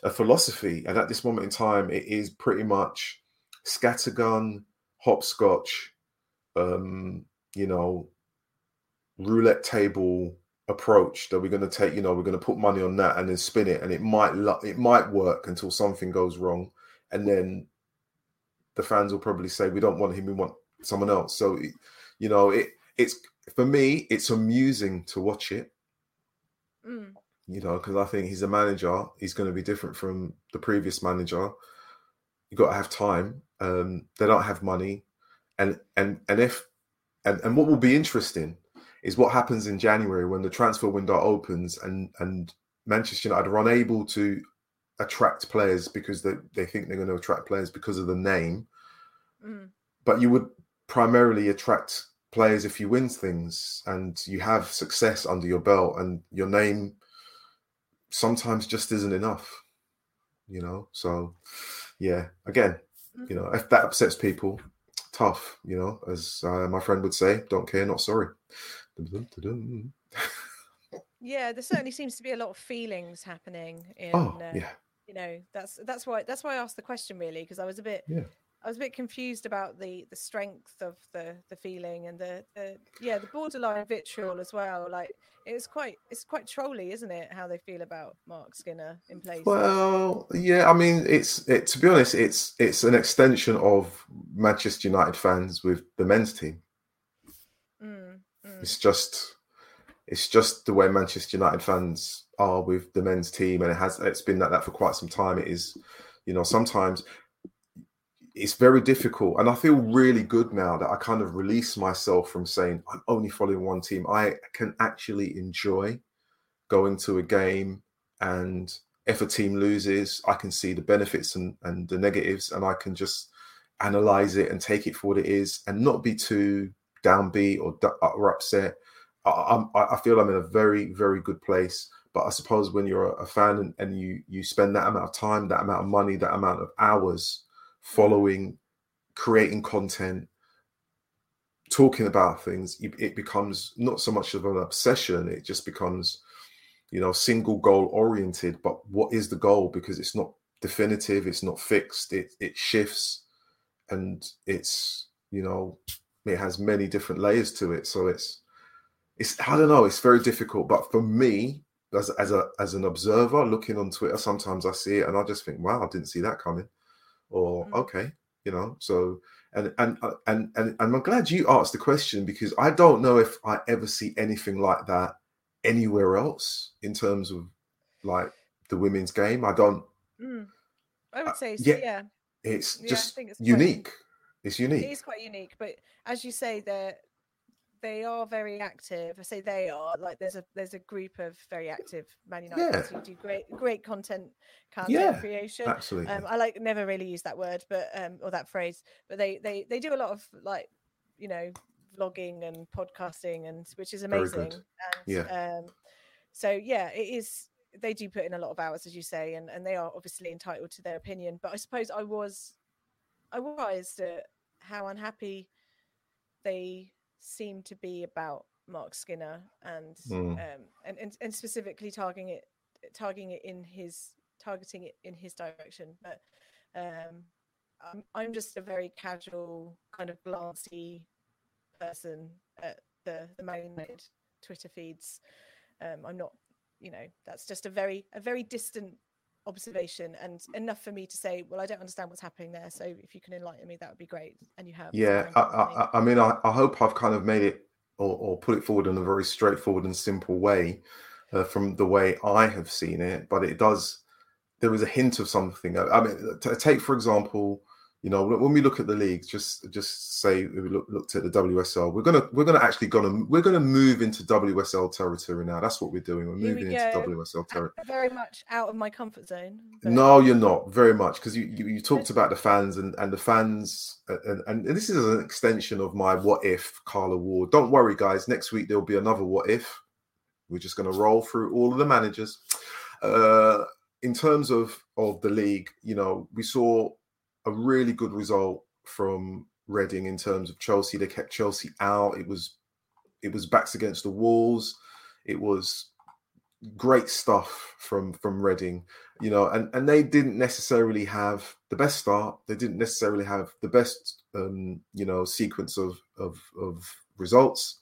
a philosophy. And at this moment in time, it is pretty much scattergun, hopscotch, um, you know, roulette table approach that we're going to take. You know, we're going to put money on that and then spin it, and it might it might work until something goes wrong, and then the fans will probably say we don't want him, we want someone else. So, you know, it it's for me, it's amusing to watch it Mm. You know, because I think he's a manager. He's going to be different from the previous manager. You got to have time. Um, they don't have money, and and and if and and what will be interesting is what happens in January when the transfer window opens and and Manchester United are unable to attract players because they, they think they're going to attract players because of the name, Mm. but you would primarily attract players if you win things and you have success under your belt and your name sometimes just isn't enough you know? So yeah again you know if that upsets people tough you know as uh, my friend would say don't care not sorry. Yeah, there certainly seems to be a lot of feelings happening in oh uh, yeah. you know, that's that's why that's why I asked the question really, because I was a bit Yeah. I was a bit confused about the the strength of the the feeling and the, the yeah the borderline vitriol as well. Like it's quite it's quite trolly, isn't it? How they feel about Mark Skinner in place. Well, yeah, I mean, it's it. To be honest, it's it's an extension of Manchester United fans with the men's team. Mm, mm. It's just it's just the way Manchester United fans are with the men's team, and it has it's been like that for quite some time. It is, you know, sometimes it's very difficult, and I feel really good now that I kind of release myself from saying I'm only following one team. I can actually enjoy going to a game, and if a team loses, I can see the benefits and, and the negatives, and I can just analyze it and take it for what it is, and not be too downbeat or, or upset I, I, feel I'm in a very, very good place. But I suppose when you're a fan and, and you you spend that amount of time, that amount of money, that amount of hours following, creating content, talking about things, it becomes not so much of an obsession. It just becomes, you know, single goal oriented. But what is the goal? Because it's not definitive. It's not fixed. It it shifts, and it's you know, it has many different layers to it. So it's it's I don't know, it's very difficult. But for me, as as a as an observer looking on Twitter, sometimes I see it and I just think, wow, I didn't see that coming. Or mm. okay, you know, so and and uh, and and and I'm glad you asked the question because I don't know if I ever see anything like that anywhere else in terms of like the women's game. I don't. Mm. I would uh, say, uh, yeah, yeah, It's just it's unique. Quite, it's unique. It is quite unique, but as you say, there they are very active. I say they are like there's a there's a group of very active Man United yeah. who do great great content content yeah, creation. Absolutely. Um, I like never really use that word, but um, or that phrase, but they they they do a lot of like you know vlogging and podcasting and which is amazing. And, yeah. Um, so yeah, it is. They do put in a lot of hours, as you say, and and they are obviously entitled to their opinion. But I suppose I was I was at how unhappy they seem to be about Mark Skinner and mm. um, and, and and specifically targeting it targeting it in his targeting it in his direction. But um, I'm I'm just a very casual kind of glancy person at the the main Twitter feeds. Um, I'm not, you know, that's just a very a very distant observation and enough for me to say, well, I don't understand what's happening there. So if you can enlighten me, that would be great. And you have. Yeah, I, I, I, mean, I, I, hope I've kind of made it or, or, put it forward in a very straightforward and simple way uh, from the way I have seen it. But it does, there is a hint of something. I mean, take, for example, you know when we look at the leagues just just say we look, looked at the WSL we're gonna we're gonna actually gonna we're gonna move into WSL territory now. That's what we're doing. We're moving we into WSL territory. very much out of my comfort zone? No you're not. Very much. Because you, you, you talked about the fans and and the fans and, and this is an extension of my what if Carla Ward. Don't worry guys. Next week there'll be another what if. We're just going to roll through all of the managers. Uh in terms of of the league you know we saw a really good result from Reading in terms of Chelsea. They kept Chelsea out. It was it was backs against the walls. It was great stuff from from Reading, you know, and and they didn't necessarily have the best start. They didn't necessarily have the best, um, you know, sequence of of of results.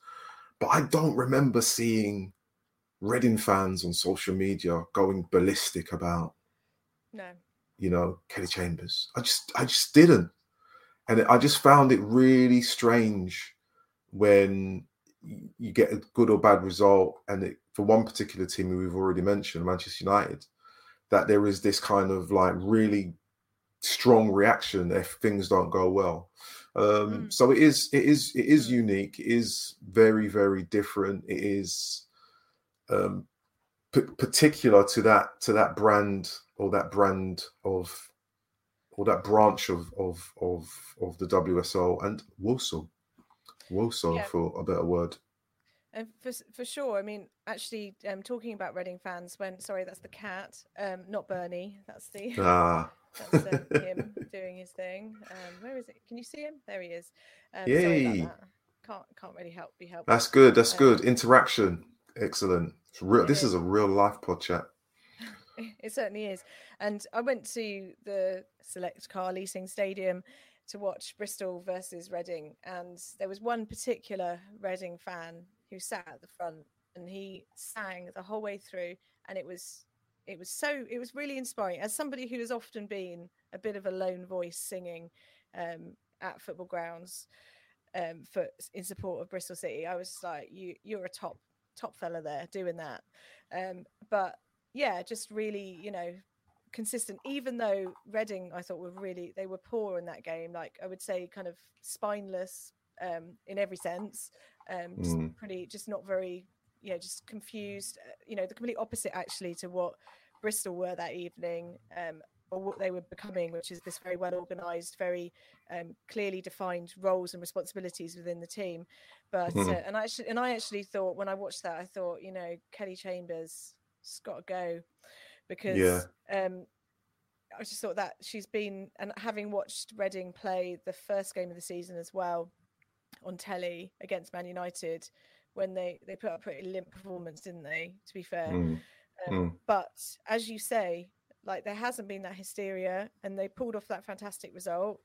But I don't remember seeing Reading fans on social media going ballistic about no you know, Kelly Chambers. I just I just didn't. And I just found it really strange when you get a good or bad result, and it, for one particular team we've already mentioned, Manchester United, that there is this kind of like really strong reaction if things don't go well. Um, mm. So it is, it is, it is mm. unique. It is very, very different. It is um, p- particular to that to that brand or that brand of or that branch of of of of the WSL and Walsall, Walsall yeah. for a better word. And for for sure, I mean, actually, um, talking about Reading fans, when sorry, that's the cat, um, not Bernie. That's the ah. that's uh, him doing his thing. Um, where is it? Can you see him? There he is. Um, Yay! Can't can't really help be helped. That's good. That's um, good. Interaction, excellent. Real, this is a real life pod chat. It certainly is. And I went to the Select Car Leasing Stadium to watch Bristol versus Reading, and there was one particular Reading fan who sat at the front, and he sang the whole way through, and it was it was so it was really inspiring. As somebody who has often been a bit of a lone voice singing um, at football grounds um, for in support of Bristol City, I was like, you you're a top top fella there doing that. Um, but yeah, just really, you know, consistent. Even though Reading, I thought were really they were poor in that game. Like I would say, kind of spineless um, in every sense. Um, just Mm. pretty, just not very, you know, just confused. uh, You know, the complete opposite actually to what Bristol were that evening. Um, or what they were becoming, which is this very well organised, very um, clearly defined roles and responsibilities within the team. But Mhm. uh, and I actually and I actually thought when I watched that, I thought you know Kelly Chambers has got to go because Yeah. um, I just thought that she's been and having watched Reading play the first game of the season as well on telly against Man United when they they put up a pretty limp performance, didn't they? To be fair, Mm, um, mm. but as you say, like there hasn't been that hysteria, and they pulled off that fantastic result.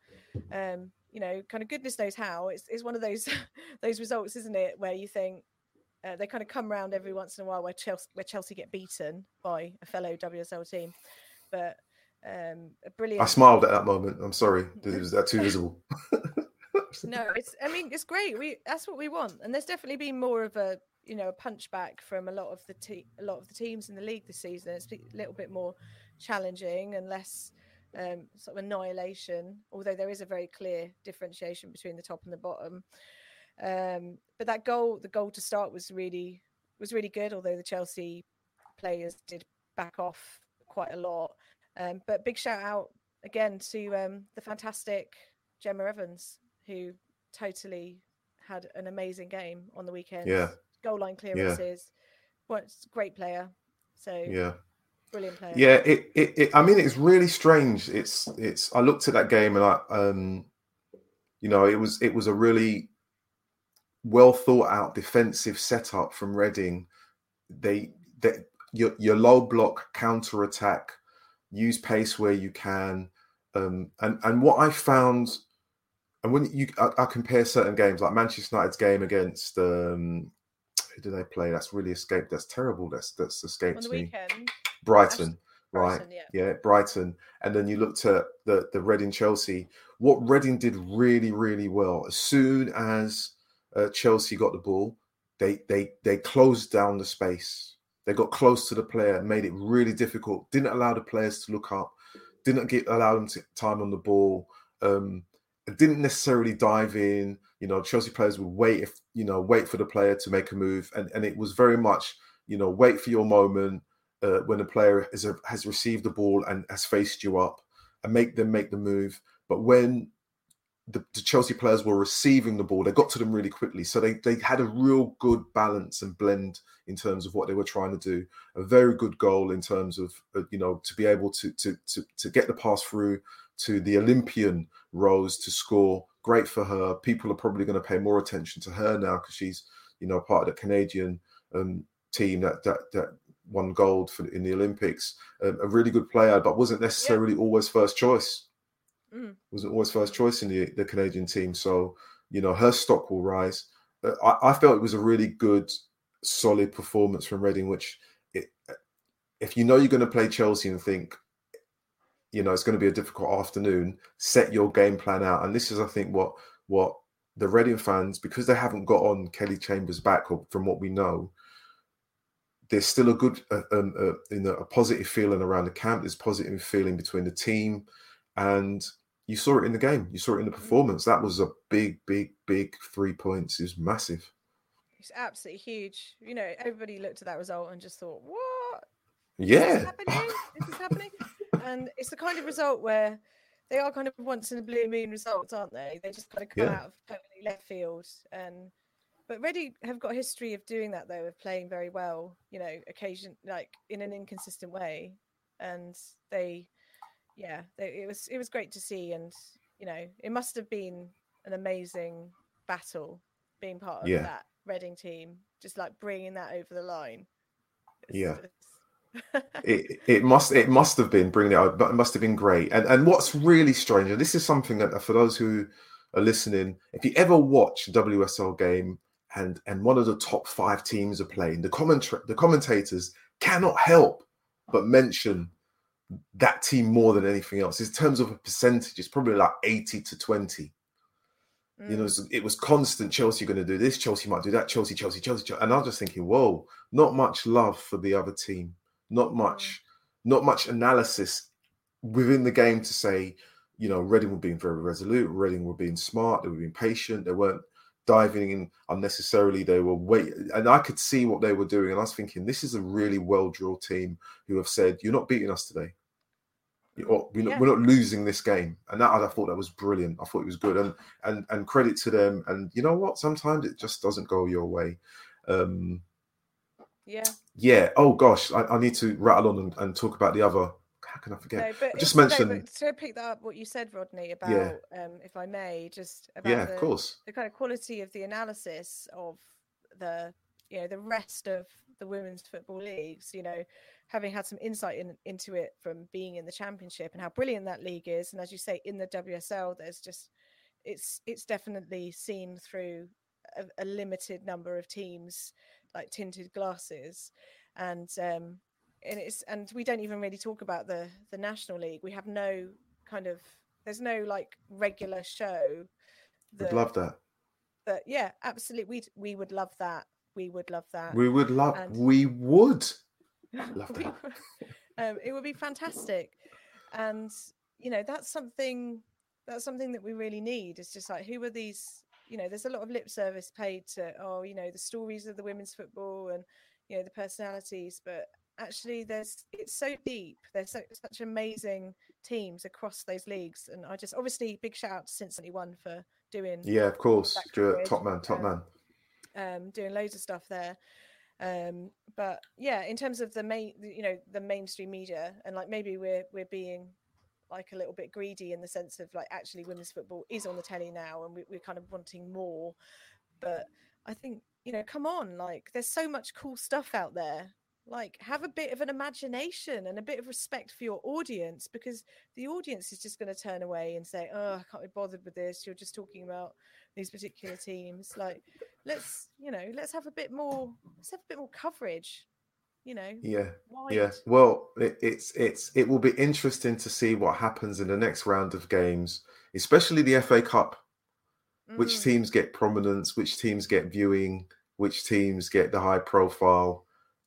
Um, you know, kind of goodness knows how. It's it's one of those those results, isn't it, where you think uh, they kind of come round every once in a while where Chelsea where Chelsea get beaten by a fellow WSL team, but um, a brilliant. I smiled at that moment. I'm sorry. Was that too visible? no, it's. I mean, it's great. We that's what we want, and there's definitely been more of a you know a punchback from a lot of the te- a lot of the teams in the league this season. It's a little bit more challenging and less um, sort of annihilation. Although there is a very clear differentiation between the top and the bottom. Um, but that goal, the goal to start was really was really good. Although the Chelsea players did back off quite a lot. Um, but big shout out again to um, the fantastic Gemma Evans, who totally had an amazing game on the weekend. Yeah. Goal line clearances. What great player. So Yeah. Brilliant player. Yeah, it, it, it I mean it's really strange. It's it's I looked at that game and I um you know it was it was a really well thought out defensive setup from Reading. They they your your low block counter attack, use pace where you can. Um and and what I found and when you I, I compare certain games like Manchester United's game against um who do they play? That's really escaped. That's terrible. That's that's escaped the me. weekend. Brighton, right? Brighton, yeah. Yeah, Brighton. And then you looked at the the Reading Chelsea. What Reading did really, really well. As soon as uh, Chelsea got the ball, they they they closed down the space. They got close to the player, made it really difficult. Didn't allow the players to look up. Didn't get allow them to time on the ball. Um, didn't necessarily dive in. You know, Chelsea players would wait if you know wait for the player to make a move, and and it was very much you know wait for your moment uh, when a player has, has received the ball and has faced you up and make them make the move. But when the, the Chelsea players were receiving the ball, they got to them really quickly. So they, they had a real good balance and blend in terms of what they were trying to do. A very good goal in terms of, uh, you know, to be able to, to, to, to get the pass through to the Olympian Rose to score. Great for her. People are probably going to pay more attention to her now because she's, you know, part of the Canadian um, team that, that, that won gold for in the Olympics. Um, a really good player, but wasn't necessarily always first choice. Mm. Wasn't always first choice in the, the Canadian team. So you know her stock will rise. Uh, I, I felt it was a really good, solid performance from Reading. Which, it, if you know you're going to play Chelsea and think, you know it's going to be a difficult afternoon, set your game plan out. And this is, I think, what what the Reading fans, because they haven't got on Kelly Chambers back, or from what we know, there's still a good, uh, um, uh, you know, a positive feeling around the camp. There's positive feeling between the team, and you saw it in the game. You saw it in the performance. That was a big, big, big three points. It was massive. It's absolutely huge. You know, everybody looked at that result and just thought, "What? This is Yeah, happening? this is happening." And it's the kind of result where they are kind of once in a blue moon results, aren't they? They just kind of come Yeah. out of totally left field. And but Reading have got a history of doing that though, of playing very well. You know, occasion like in an inconsistent way, and they, yeah, they, it was it was great to see. And you know, it must have been an amazing battle being part of Yeah. that Reading team, just like bringing that over the line. It's Yeah. it it must it must have been bringing it but it must have been great. And and what's really strange, and this is something that for those who are listening, if you ever watch a WSL game and and one of the top five teams are playing, the comment the commentators cannot help but mention that team more than anything else. In terms of a percentage, it's probably like 80 to 20. Mm. You know, mm. it was constant Chelsea going to do this, Chelsea might do that, Chelsea, Chelsea, Chelsea, Chelsea. And I was just thinking, whoa, not much love for the other team, not much, mm. not much analysis within the game to say, you know, Reading were being very resolute, Reading were being smart, they were being patient, they weren't diving in unnecessarily. They were wait, and I could see what they were doing, and I was thinking, this is a really well drilled team who have said, "You're not beating us today. Or we're, yeah. not, we're not losing this game." And that I thought that was brilliant. I thought it was good, and and and credit to them. And you know what? Sometimes it just doesn't go your way. Um, yeah. Yeah. Oh gosh, I, I need to rattle on and, and talk about the other how can I forget? No, just mention no, to pick that up what you said, Rodney, about yeah. um, if I may, just about yeah, the, of course, the kind of quality of the analysis of the you know the rest of the women's football leagues. You know, having had some insight in, into it from being in the championship and how brilliant that league is, and as you say, in the WSL, there's just it's it's definitely seen through a, a limited number of teams like tinted glasses and um, and it's and we don't even really talk about the the national league. We have no kind of there's no like regular show. That, We'd love that. That yeah, absolutely. We we would love that. We would love that. We would love. And we would love that. um, it would be fantastic, and you know that's something that's something that we really need. It's just like who are these? You know, there's a lot of lip service paid to oh, you know, the stories of the women's football and you know the personalities, but actually there's it's so deep. There's so, such amazing teams across those leagues and i just obviously big shout out to cincinnati one for doing yeah of course. Stuart, top man top um, man. Um doing loads of stuff there. Um but yeah in terms of the main you know the mainstream media and like maybe we're we're being like a little bit greedy in the sense of like actually women's football is on the telly now and we, we're kind of wanting more. But i think you know come on like there's so much cool stuff out there like have a bit of an imagination and a bit of respect for your audience because the audience is just going to turn away and say oh i can't be bothered with this. You're just talking about these particular teams. Like let's you know let's have a bit more let's have a bit more coverage you know yeah wide. yeah well it, it's it's it will be interesting to see what happens in the next round of games especially the fa cup. Mm. which teams get prominence which teams get viewing which teams get the high profile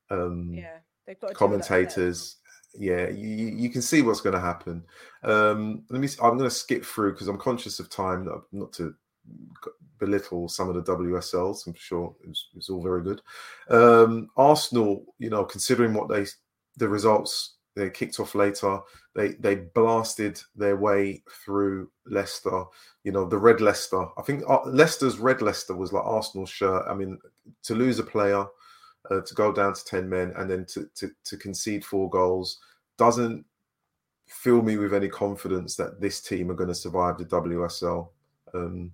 um, yeah, they've got commentators. Yeah, you, you can see what's going to happen. Um, let me. I'm going to skip through because I'm conscious of time, not to belittle some of the WSLs. I'm sure it's, it's all very good. Um, Arsenal, you know, considering what they the results they kicked off later, they they blasted their way through Leicester. You know, the red Leicester. I think uh, Leicester's red Leicester was like Arsenal's shirt. I mean, to lose a player uh, to go down to 10 men and then to, to, to concede four goals doesn't fill me with any confidence that this team are going to survive the WSL. Um,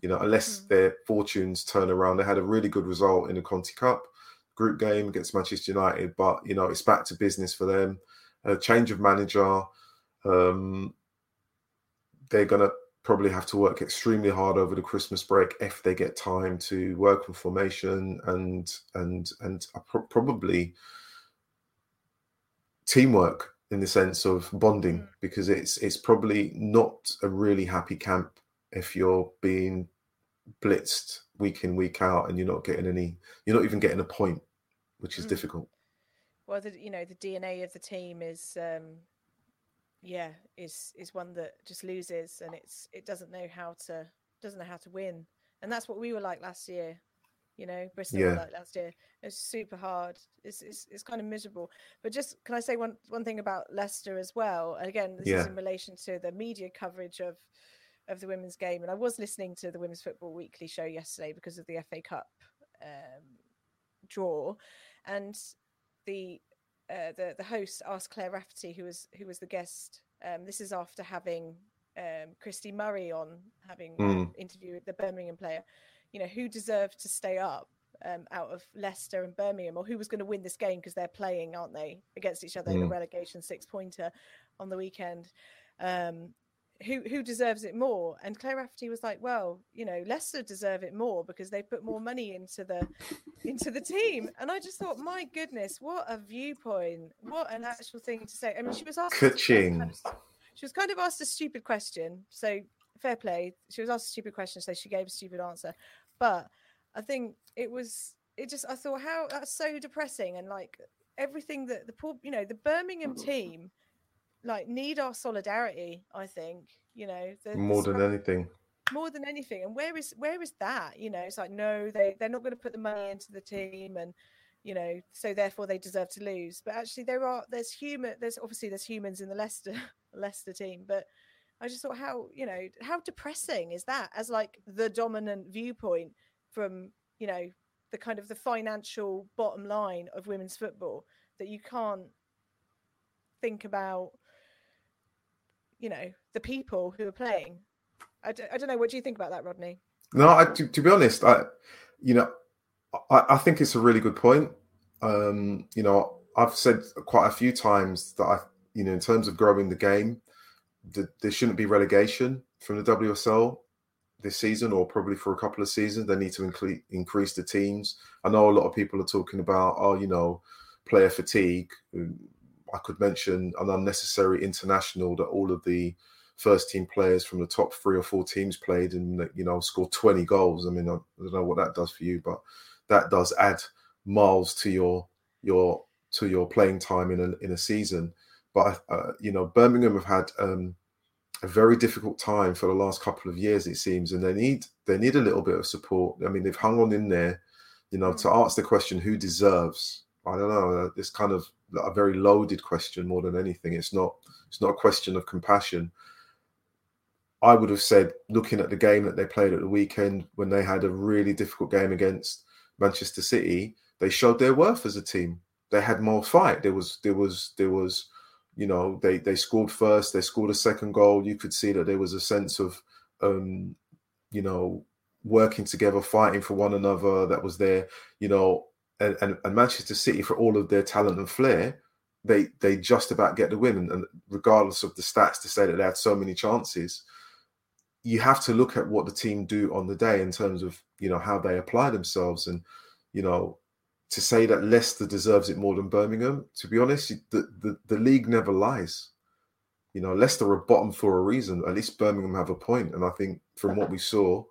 you know, unless mm. their fortunes turn around. They had a really good result in the Conti Cup group game against Manchester United, but you know, it's back to business for them. A change of manager. Um, they're going to probably have to work extremely hard over the Christmas break if they get time to work on formation and and and probably teamwork in the sense of bonding mm. because it's it's probably not a really happy camp if you're being blitzed week in week out and you're not getting any you're not even getting a point which is mm. difficult well the you know the dna of the team is um yeah is is one that just loses and it's it doesn't know how to doesn't know how to win. And that's what we were like last year you know bristol yeah. like last year. It's super hard. It's, it's it's kind of miserable. But just can i say one one thing about leicester as well? And again this yeah. is in relation to the media coverage of of the women's game. And i was listening to the women's football weekly show yesterday because of the fa cup um, draw. And the uh, the the host asked Claire Rafferty, who was who was the guest. Um, this is after having um, Christie Murray on, having mm. interviewed the Birmingham player. You know who deserved to stay up, um, out of Leicester and Birmingham, or who was going to win this game because they're playing, aren't they, against each other mm. in a relegation six pointer on the weekend. Um, who who deserves it more? And Claire Rafferty was like, well, you know, Leicester deserve it more because they put more money into the into the team. And I just thought, my goodness, what a viewpoint! What an actual thing to say. I mean, she was asked. She was kind of asked a stupid question, so fair play. She was asked a stupid question, so she gave a stupid answer. But I think it was it just I thought how that's so depressing and like everything that the poor you know the Birmingham mm-hmm. team like need our solidarity. I think you know more than anything. More than anything, and where is where is that? You know, it's like no, they they're not going to put the money into the team, and you know, so therefore they deserve to lose. But actually, there are there's human. There's obviously there's humans in the Leicester Leicester team, but I just thought how you know how depressing is that as like the dominant viewpoint from you know the kind of the financial bottom line of women's football that you can't think about you know the people who are playing I d- I don't know what do you think about that rodney no I, to, to be honest i you know I, I think it's a really good point um you know i've said quite a few times that i you know in terms of growing the game the, there shouldn't be relegation from the wsl this season or probably for a couple of seasons. They need to incre- increase the teams. I know a lot of people are talking about, oh, you know, player fatigue. I could mention an unnecessary international that all of the first team players from the top three or four teams played and you know scored 20 goals. I mean, I don't know what that does for you, but that does add miles to your your to your playing time in a in a season. But uh, you know, Birmingham have had um, a very difficult time for the last couple of years, it seems, and they need they need a little bit of support. I mean, they've hung on in there, you know, to mm. ask the question who deserves. I don't know. It's kind of a very loaded question more than anything. It's not. It's not a question of compassion. I would have said, looking at the game that they played at the weekend when they had a really difficult game against Manchester City, they showed their worth as a team. They had more fight. There was there was there was you know they they scored first they scored a second goal you could see that there was a sense of um you know working together fighting for one another that was there you know and, and, and manchester city for all of their talent and flair they they just about get the win and, and regardless of the stats to say that they had so many chances you have to look at what the team do on the day in terms of you know how they apply themselves and you know to say that Leicester deserves it more than Birmingham, to be honest, the, the, the league never lies. You know, Leicester are bottom for a reason. At least Birmingham have a point, and I think from what we saw,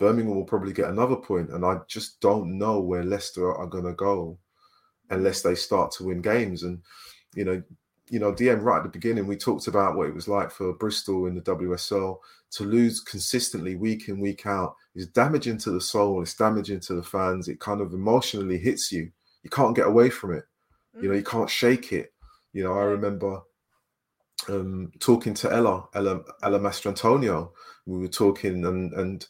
Birmingham will probably get another. And I just don't know where Leicester are going to go unless they start to win games. And you know, you know, DM right at the beginning, we talked about what it was like for Bristol in the WSL to lose consistently week in, week out is damaging to the soul, it's damaging to the fans. It kind of emotionally hits you. You can't get away from it. You know, you mm. can't shake it. You know, I remember um, talking to Ella, Ella, Ella Mastrantonio. We were talking, and and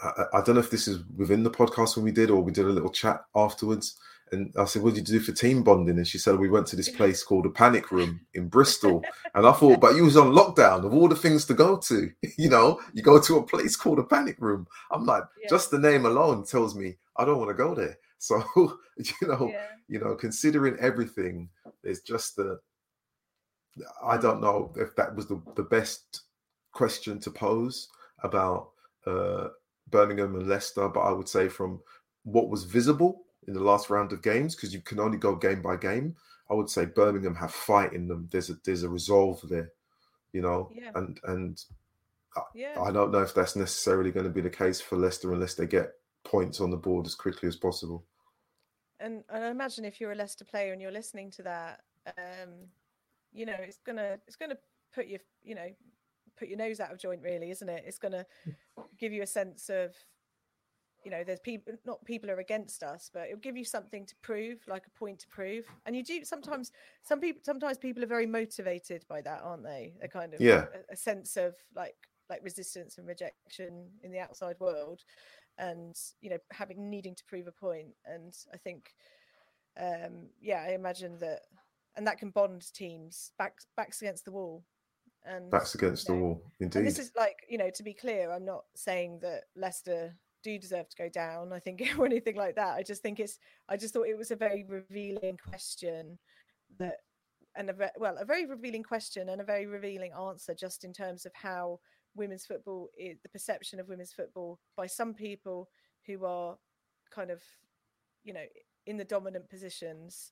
I, I don't know if this is within the podcast when we did, or we did a little chat afterwards and I said, What did you do for team bonding? And she said, We went to this place called a panic room in Bristol. And I thought, But you was on lockdown of all the things to go to. You know, you go to a place called a panic room. I'm like, yeah. just the name alone tells me I don't want to go there. So, you know, yeah. you know, considering everything, there's just the I don't know if that was the, the best question to pose about uh, Birmingham and Leicester, but I would say from what was visible in the last round of games because you can only go game by game. I would say Birmingham have fight in them. There's a there's a resolve there, you know, yeah. and and yeah. I, I don't know if that's necessarily going to be the case for Leicester unless they get points on the board as quickly as possible. And, and I imagine if you're a Leicester player and you're listening to that, um, you know, it's gonna it's gonna put you you know put your nose out of joint, really, isn't it? It's gonna give you a sense of you know there's people not people are against us but it'll give you something to prove like a point to prove and you do sometimes some people sometimes people are very motivated by that aren't they a kind of yeah a, a sense of like like resistance and rejection in the outside world and you know having needing to prove a point. point and i think um yeah i imagine that and that can bond teams backs backs against the wall and backs against you know, the wall indeed this is like you know to be clear i'm not saying that leicester do deserve to go down. I think or anything like that. I just think it's. I just thought it was a very revealing question that, and a well, a very revealing question and a very revealing answer, just in terms of how women's football, is, the perception of women's football by some people who are kind of, you know, in the dominant positions,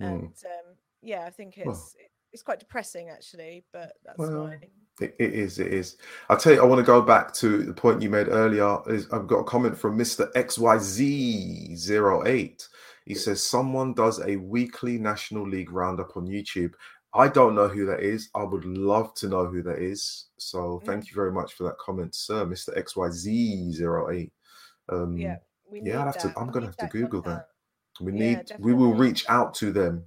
mm. and um, yeah, I think it's. Well it's quite depressing actually, but that's well, fine. It, it is. It is. I'll tell you. I want to go back to the point you made earlier. Is I've got a comment from Mister XYZ08. He says someone does a weekly National League roundup on YouTube. I don't know who that is. I would love to know who that is. So thank mm. you very much for that comment, sir, Mister XYZ08. Um, yeah, yeah. I have that. to. I'm gonna have to Google that. We need. Yeah, we will reach out to them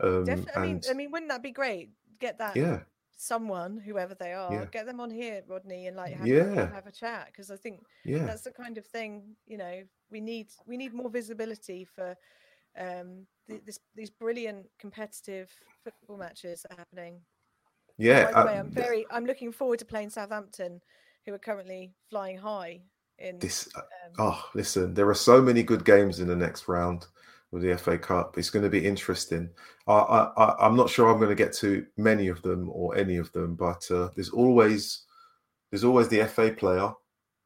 um, Definitely. I mean, I mean, wouldn't that be great? Get that. Yeah. Someone, whoever they are, yeah. get them on here, Rodney, and like have, yeah. have a chat because I think yeah. that's the kind of thing you know we need. We need more visibility for um, this, these brilliant competitive football matches are happening. Yeah, by the way, I'm very. I'm looking forward to playing Southampton, who are currently flying high in this. Uh, um, oh, listen, there are so many good games in the next round with the FA Cup. It's going to be interesting. I, I, I'm not sure I'm going to get to many of them or any of them, but uh, there's always there's always the FA player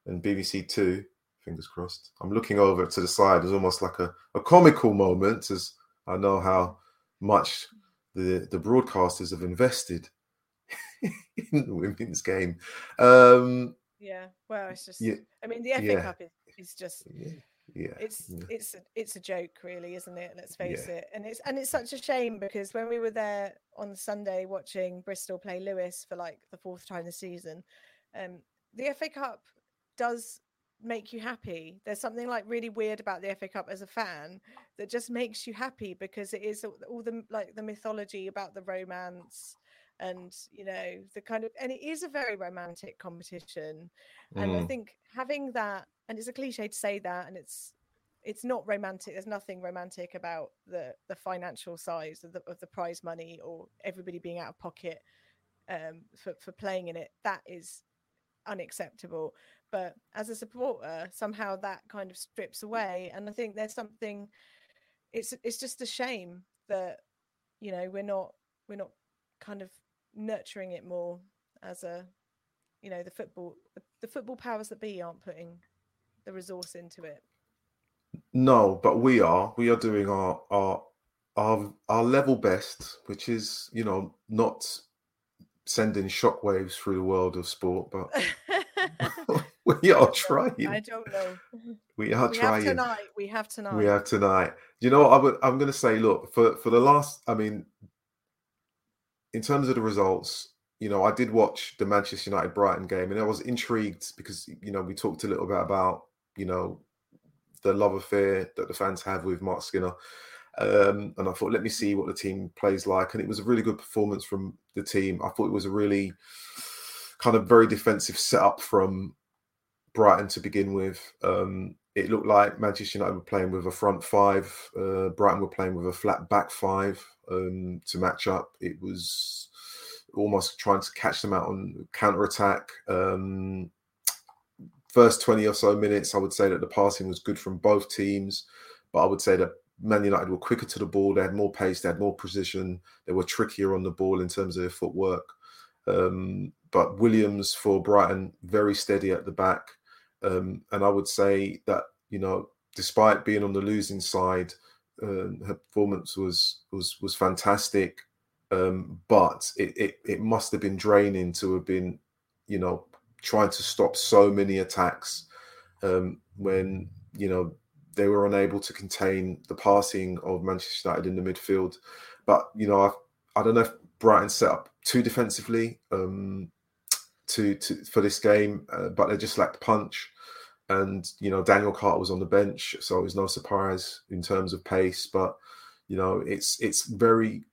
and BBC Two. Fingers crossed. I'm looking over to the side. It's almost like a, a comical moment, as I know how much the the broadcasters have invested in the women's game. Um, yeah, well, it's just. Yeah, I mean, the FA yeah. Cup is, is just. Yeah yeah it's yeah. it's it's a joke really isn't it let's face yeah. it and it's and it's such a shame because when we were there on sunday watching bristol play lewes for like the fourth time this season um the fa cup does make you happy there's something like really weird about the fa cup as a fan that just makes you happy because it is all the like the mythology about the romance and you know the kind of and it is a very romantic competition and mm. i think having that and it's a cliche to say that and it's it's not romantic there's nothing romantic about the the financial size of the, of the prize money or everybody being out of pocket um, for, for playing in it that is unacceptable but as a supporter somehow that kind of strips away and i think there's something it's it's just a shame that you know we're not we're not kind of nurturing it more as a you know the football the, football powers that be aren't putting the resource into it. No, but we are. We are doing our our our our level best, which is you know not sending shockwaves through the world of sport, but we are trying. I don't know. We are we trying. Have tonight. We have tonight. We have tonight. You know, I would. I'm going to say, look for for the last. I mean, in terms of the results, you know, I did watch the Manchester United Brighton game, and I was intrigued because you know we talked a little bit about you know the love affair that the fans have with Marc Skinner, um, and I thought, let me see what the team plays like, and it was a really good performance from the team. I thought it was a really kind of very defensive setup from Brighton to begin with. Um, it looked like Manchester United were playing with a front five. Uh, Brighton were playing with a flat back five um, to match up. It was almost trying to catch them out on counter attack. Um, first 20 or so minutes, I would say that the passing was good from both teams, but I would say that Man United were quicker to the ball. They had more pace, they had more precision, they were trickier on the ball in terms of their footwork. Um, but Williams for Brighton, very steady at the back. Um, and I would say that, you know, despite being on the losing side, uh, her performance was was was fantastic. Um, but it, it, it must have been draining to have been, you know, trying to stop so many attacks um, when you know they were unable to contain the passing of Manchester United in the midfield. But you know, I, I don't know if Brighton set up too defensively um, to, to for this game, uh, but they just lacked punch. And you know, Danielle Carter was on the bench, so it was no surprise in terms of pace. But you know, it's it's very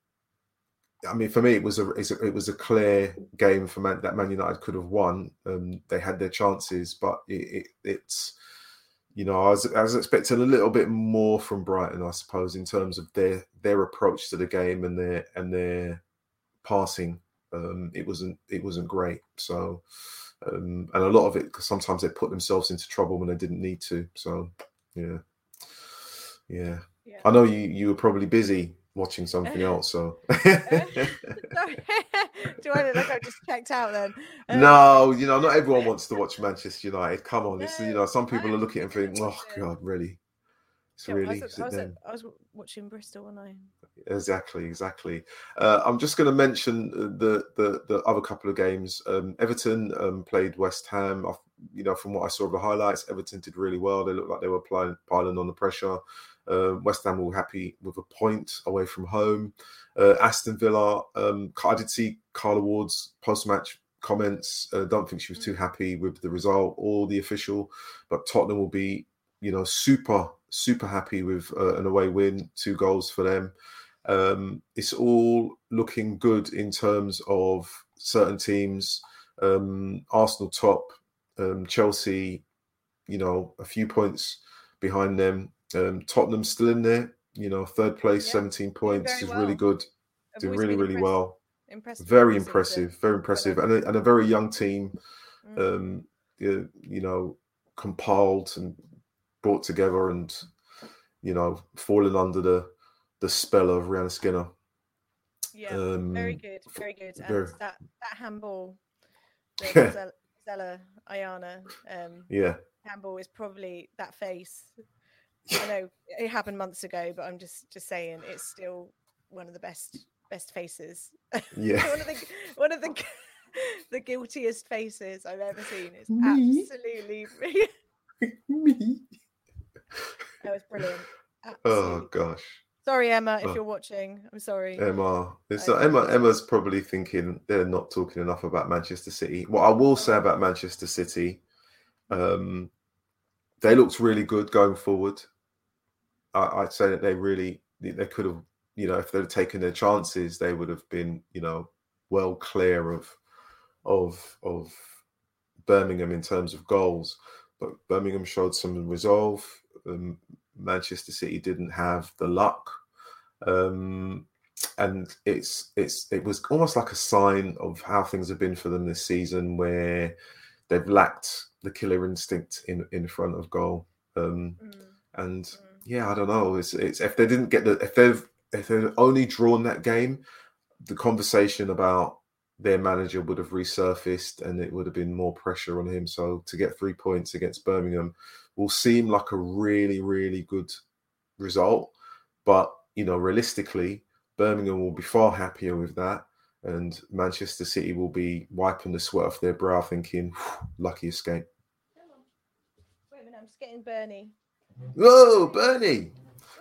I mean, for me, it was a it was a clear game for Man, that Man United could have won. Um, they had their chances, but it, it, it's you know I was, I was expecting a little bit more from Brighton, I suppose, in terms of their their approach to the game and their and their passing. Um, it wasn't it wasn't great. So um, and a lot of it because sometimes they put themselves into trouble when they didn't need to. So yeah, yeah. Yeah. I know you you were probably busy watching something else. So. Do I look like I just checked out then? Um, no, you know, not everyone wants to watch Manchester United. Come on, it's you know, some people I are looking at and thinking, oh god, really. Yeah, I really was, at- is I, was at- I was watching Bristol when I. Exactly, exactly. Uh, I'm just going to mention uh, the, the the other couple of games. Um, Everton um, played West Ham. I, you know, from what I saw of the highlights, Everton did really well. They looked like they were piling, piling on the pressure. Uh, West Ham were happy with a point away from home. Uh, Aston Villa. Um, I did see Carla Ward's post-match comments. Uh, don't think she was too happy with the result or the official, but Tottenham will be, you know, super super happy with uh, an away win, two goals for them. Um, it's all looking good in terms of certain teams. Um, Arsenal top, um, Chelsea, you know, a few points behind them. Um, Tottenham still in there, you know, third place, Yeah, 17 points is well. really good. I've Doing really, really well. Impressed. with Very impressive, very impressive, and a, and a very young team. Mm. Um, you, you know, compiled and brought together, and you know, fallen under the the spell of Rehanne Skinner. yeah, um, very good, very good. And very- that that handball, Yeah. Zella, Zella Ayane um, Yeah, handball is probably that face. I know it happened months ago, but I'm just just saying it's still one of the best best faces. yeah. one of the one of the the guiltiest faces I've ever seen. It's Me? absolutely Me. That was brilliant. Oh gosh, Sorry, Emma, if Oh. you're watching. I'm sorry. Emma. It's not, Emma. Emma's probably thinking they're not talking enough about Manchester City. What I will say about Manchester City, um, they looked really good going forward. I, I'd say that they really they could have, you know, if they'd taken their chances, they would have been, you know, well clear of of of Birmingham in terms of goals. But Birmingham showed some resolve. Um, Manchester City didn't have the luck, um, and it's it's it was almost like a sign of how things have been for them this season, where they've lacked the killer instinct in in front of goal. Um, Mm, and mm. yeah, I don't know. It's it's if they didn't get the if they've if they'd only drawn that game, the conversation about their manager would have resurfaced and it would have been more pressure on him. So to get three points against Birmingham will seem like a really, really good result. But you know, realistically, Birmingham will be far happier with that. And Manchester City will be wiping the sweat off their brow, thinking, lucky escape. Wait a minute, I'm just getting Bernie. Whoa, Bernie!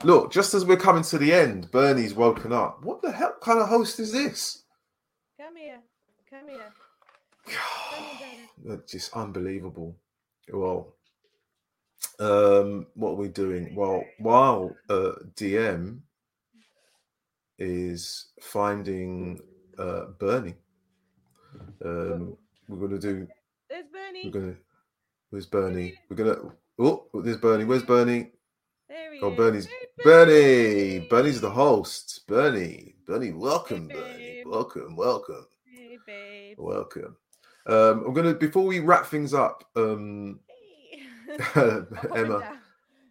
Look, just as we're coming to the end, Bernie's woken up. What the hell kind of host is this? Come here. Come here. Bernie. That's just unbelievable. Well, um, what are we doing? Well, while uh, DM is finding uh, Bernie, um, we're going to do. There's We're going to. Where's Bernie? We're going to. Oh, there's Bernie. Where's Bernie? There he Oh, is. Bernie's Hey, Bernie. Bernie's the host. Bernie. Bernie, welcome, Bernie. Welcome, welcome, Hey, babe. welcome. Um, I'm gonna before we wrap things up. Um, Hey. Emma,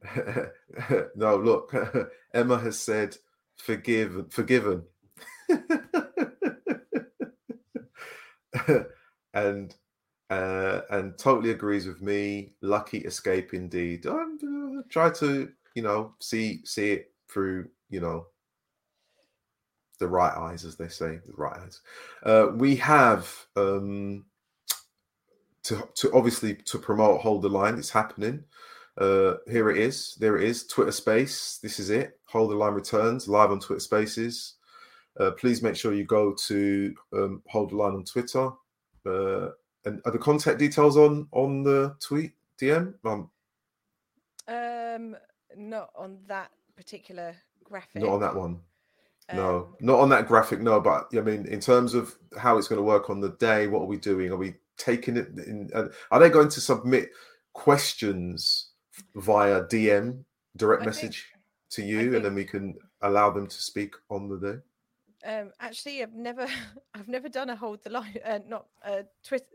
no, look, Emma has said forgive, forgiven, and uh, and totally agrees with me. Lucky escape indeed. I'm uh, try to you know see see it through you know the right eyes, as they say, the right eyes. Uh, we have um, to to obviously to promote hold the line. It's happening. Uh, here it is. There it is. Twitter Space. This is it. Hold the line returns live on Twitter Spaces. Uh, please make sure you go to um, Hold the Line on Twitter. Uh, and are the contact details on on the tweet DM? Um, Um, not on that particular graphic. not on that one. No, Um, not on that graphic. No, but I mean, in terms of how it's going to work on the day, what are we doing? Are we taking it? In, uh, are they going to submit questions via DM, direct I think- message to you, and then we can allow them to speak on the day? Um, actually, I've never, I've never done a hold the line, uh, not uh, Twitter,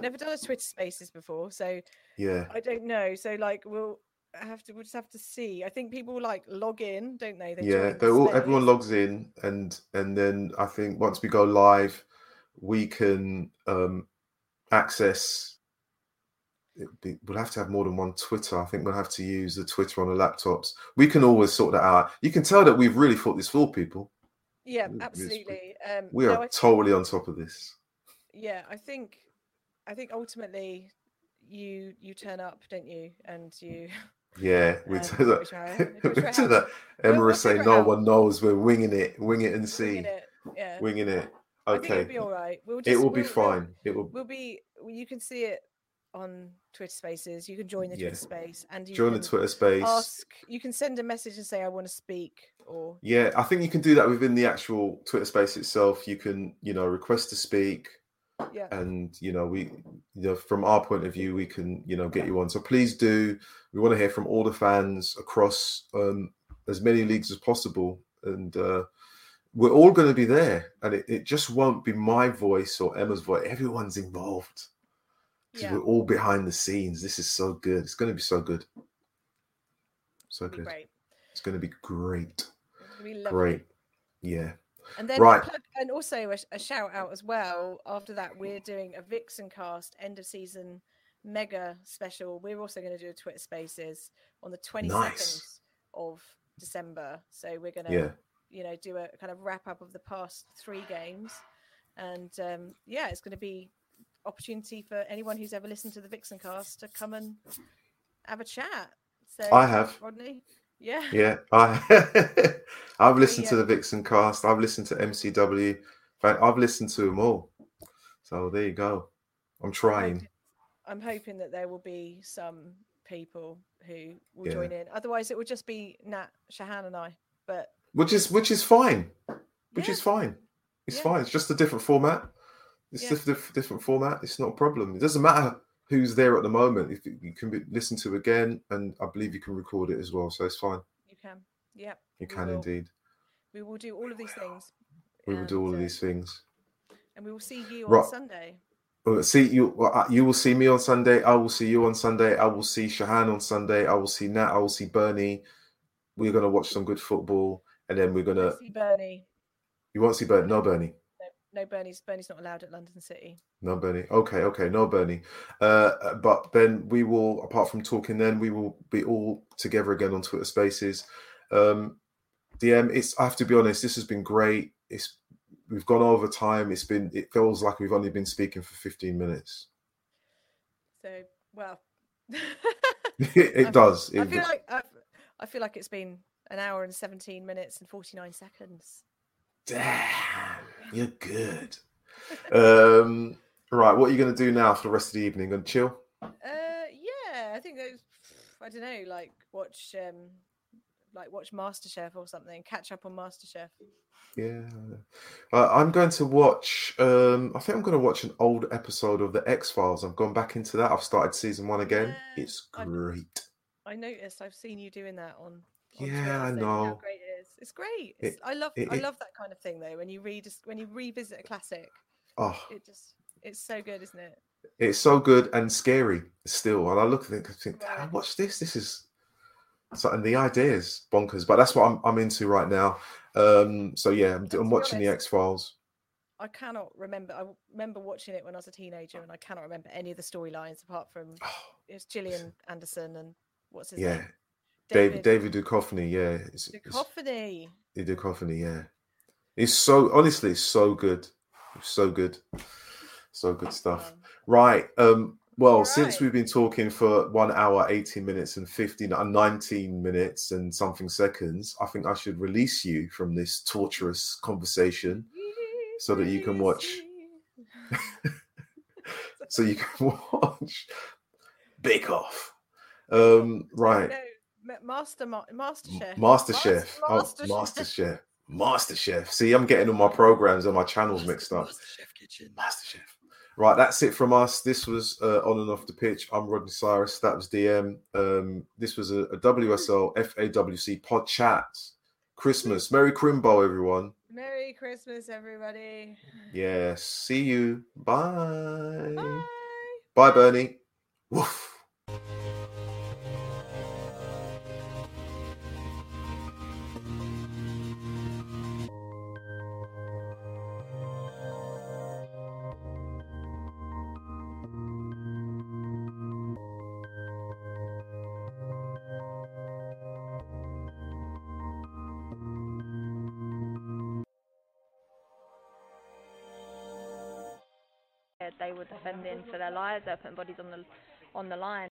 never done a Twitter Spaces before, so Yeah. I don't know. So like, we'll have to, we'll just have to see. I think people like log in, don't they? They yeah, they all everyone logs in and and then I think once we go live, we can um access be, we'll have to have more than one Twitter. I think we'll have to use the Twitter on the laptops. We can always sort that out. You can tell that we've really thought this for people. Yeah, absolutely. Um, We no, are think- totally on top of this. yeah i think i think ultimately you you turn up don't you and you Yeah, we Um, do that. I- we do that. Emma we'll saying no one knows. We're winging it, wing it and see, winging it. yeah winging it. think it'll Okay, be all right we'll just, it will be we'll- fine. It will we'll be you can see it on twitter spaces you can join the Yeah. twitter space and you join the Twitter space. ask you can send a message and say i want to speak or Yeah, I think you can do that within the actual Twitter space itself. You can, you know, request to speak, yeah and you know, we, you know, from our point of view, we can, you know, get you on. So please do. We want to hear from all the fans across um, as many leagues as possible, and uh, we're all going to be there. And it, it just won't be my voice or Emma's voice. Everyone's involved because yeah we're all behind the scenes. This is so good. It's going to be so good. So good. great It's going to be great. Great. Yeah. And then Right. plug, and also a, a shout out as well. After that, we're doing a Vixen cast end of season mega special. We're also going to do a Twitter Spaces on the twenty second Nice. of December. So we're going to, Yeah. you know, do a kind of wrap up of the past three games, and um, yeah, it's going to be opportunity for anyone who's ever listened to the Vixen cast to come and have a chat. So I have. Rodney. Yeah. Yeah, I I've listened to uh, the Vixen cast. I've listened to MCW. I've listened to them all. So there you go. I'm trying. I'm hoping that there will be some people who will Yeah. join in. Otherwise, it will just be Nat, Shahan, and I. But Which is which is fine. Which Yeah. is fine. It's Yeah. fine. It's just a different format. It's Yeah. just a diff- different format. It's not a problem. It doesn't matter who's there at the moment. If you can be, listen to again, and I believe you can record it as well. So it's fine. you can. Yep. You can will. indeed. We will do all of these things. We will do all of uh, these things. And we will see you Right. on Sunday. Well, see you. uh, You will see me on Sunday. I will see you on Sunday. I will see Shahan on Sunday. I will see Nat. I will see Bernie. We're gonna watch some good football, and then we're gonna. see Bernie. You won't see Bernie. No Bernie. No, Bernie's Bernie's not allowed at London City. No Bernie. Okay. Okay. No Bernie. Uh, but then we will. Apart from talking, then we will be all together again on Twitter Spaces. Um, DM. It's. I have to be honest. This has been great. It's. We've gone over time. It's been. It feels like we've only been speaking for fifteen minutes. So well, it I- does. I It- feel like I've, I feel like it's been an hour and seventeen minutes and forty nine seconds. Damn, you're good. um, right, what are you going to do now for the rest of the evening? To chill? Uh, yeah, I think those. I don't know, like watch, um, like watch MasterChef or something. Catch up on MasterChef. Yeah. Uh, I'm going to watch. Um, I think I'm going to watch an old episode of the X Files. I've gone back into that. I've started season one again. Yeah, It's great. I noticed. I've seen you doing that on. on Yeah, Twitter, I saying How great it is. Great. It- It's, I love. it- I love that kind of thing though. When you read, when you revisit a classic, Oh, it just it's so good, isn't it? it's so good and scary still. And I look at it and think, "Damn, Right. watch this. This is so, and the idea is bonkers. But that's what I'm I'm into right now. Um, so yeah, I'm, I'm watching the X Files. I cannot remember. I remember watching it when I was a teenager, and I cannot remember any of the storylines apart from it's Gillian Anderson and what's his yeah, name? David David Duchovny. Yeah, it's, it's- Duchovny. The Duchovny, yeah. It's so honestly, it's so good. It's so good. So good stuff. Right. Um, well, since we've been talking for one hour, 18 minutes and 15 and 19 minutes and something seconds, I think I should release you from this torturous conversation so that you can watch- so you can watch Bake Off. Um, right. No, Master Ma- Master Chef. Master Chef. Oh, Master Master Chef. Master Chef. See, I'm getting all my programs and my channels mixed up. Chef Kitchen. Master Chef. Right, that's it from us. This was uh, on and off the pitch. I'm Rodney Cyrus. That was DM. Um, this was a, a WSL FAWC pod chat. Christmas. Merry Crimbo, everyone. Merry Christmas, everybody. Yeah. See you. Bye. Bye. Bye, Bernie. Woof. They were putting bodies on the on the line.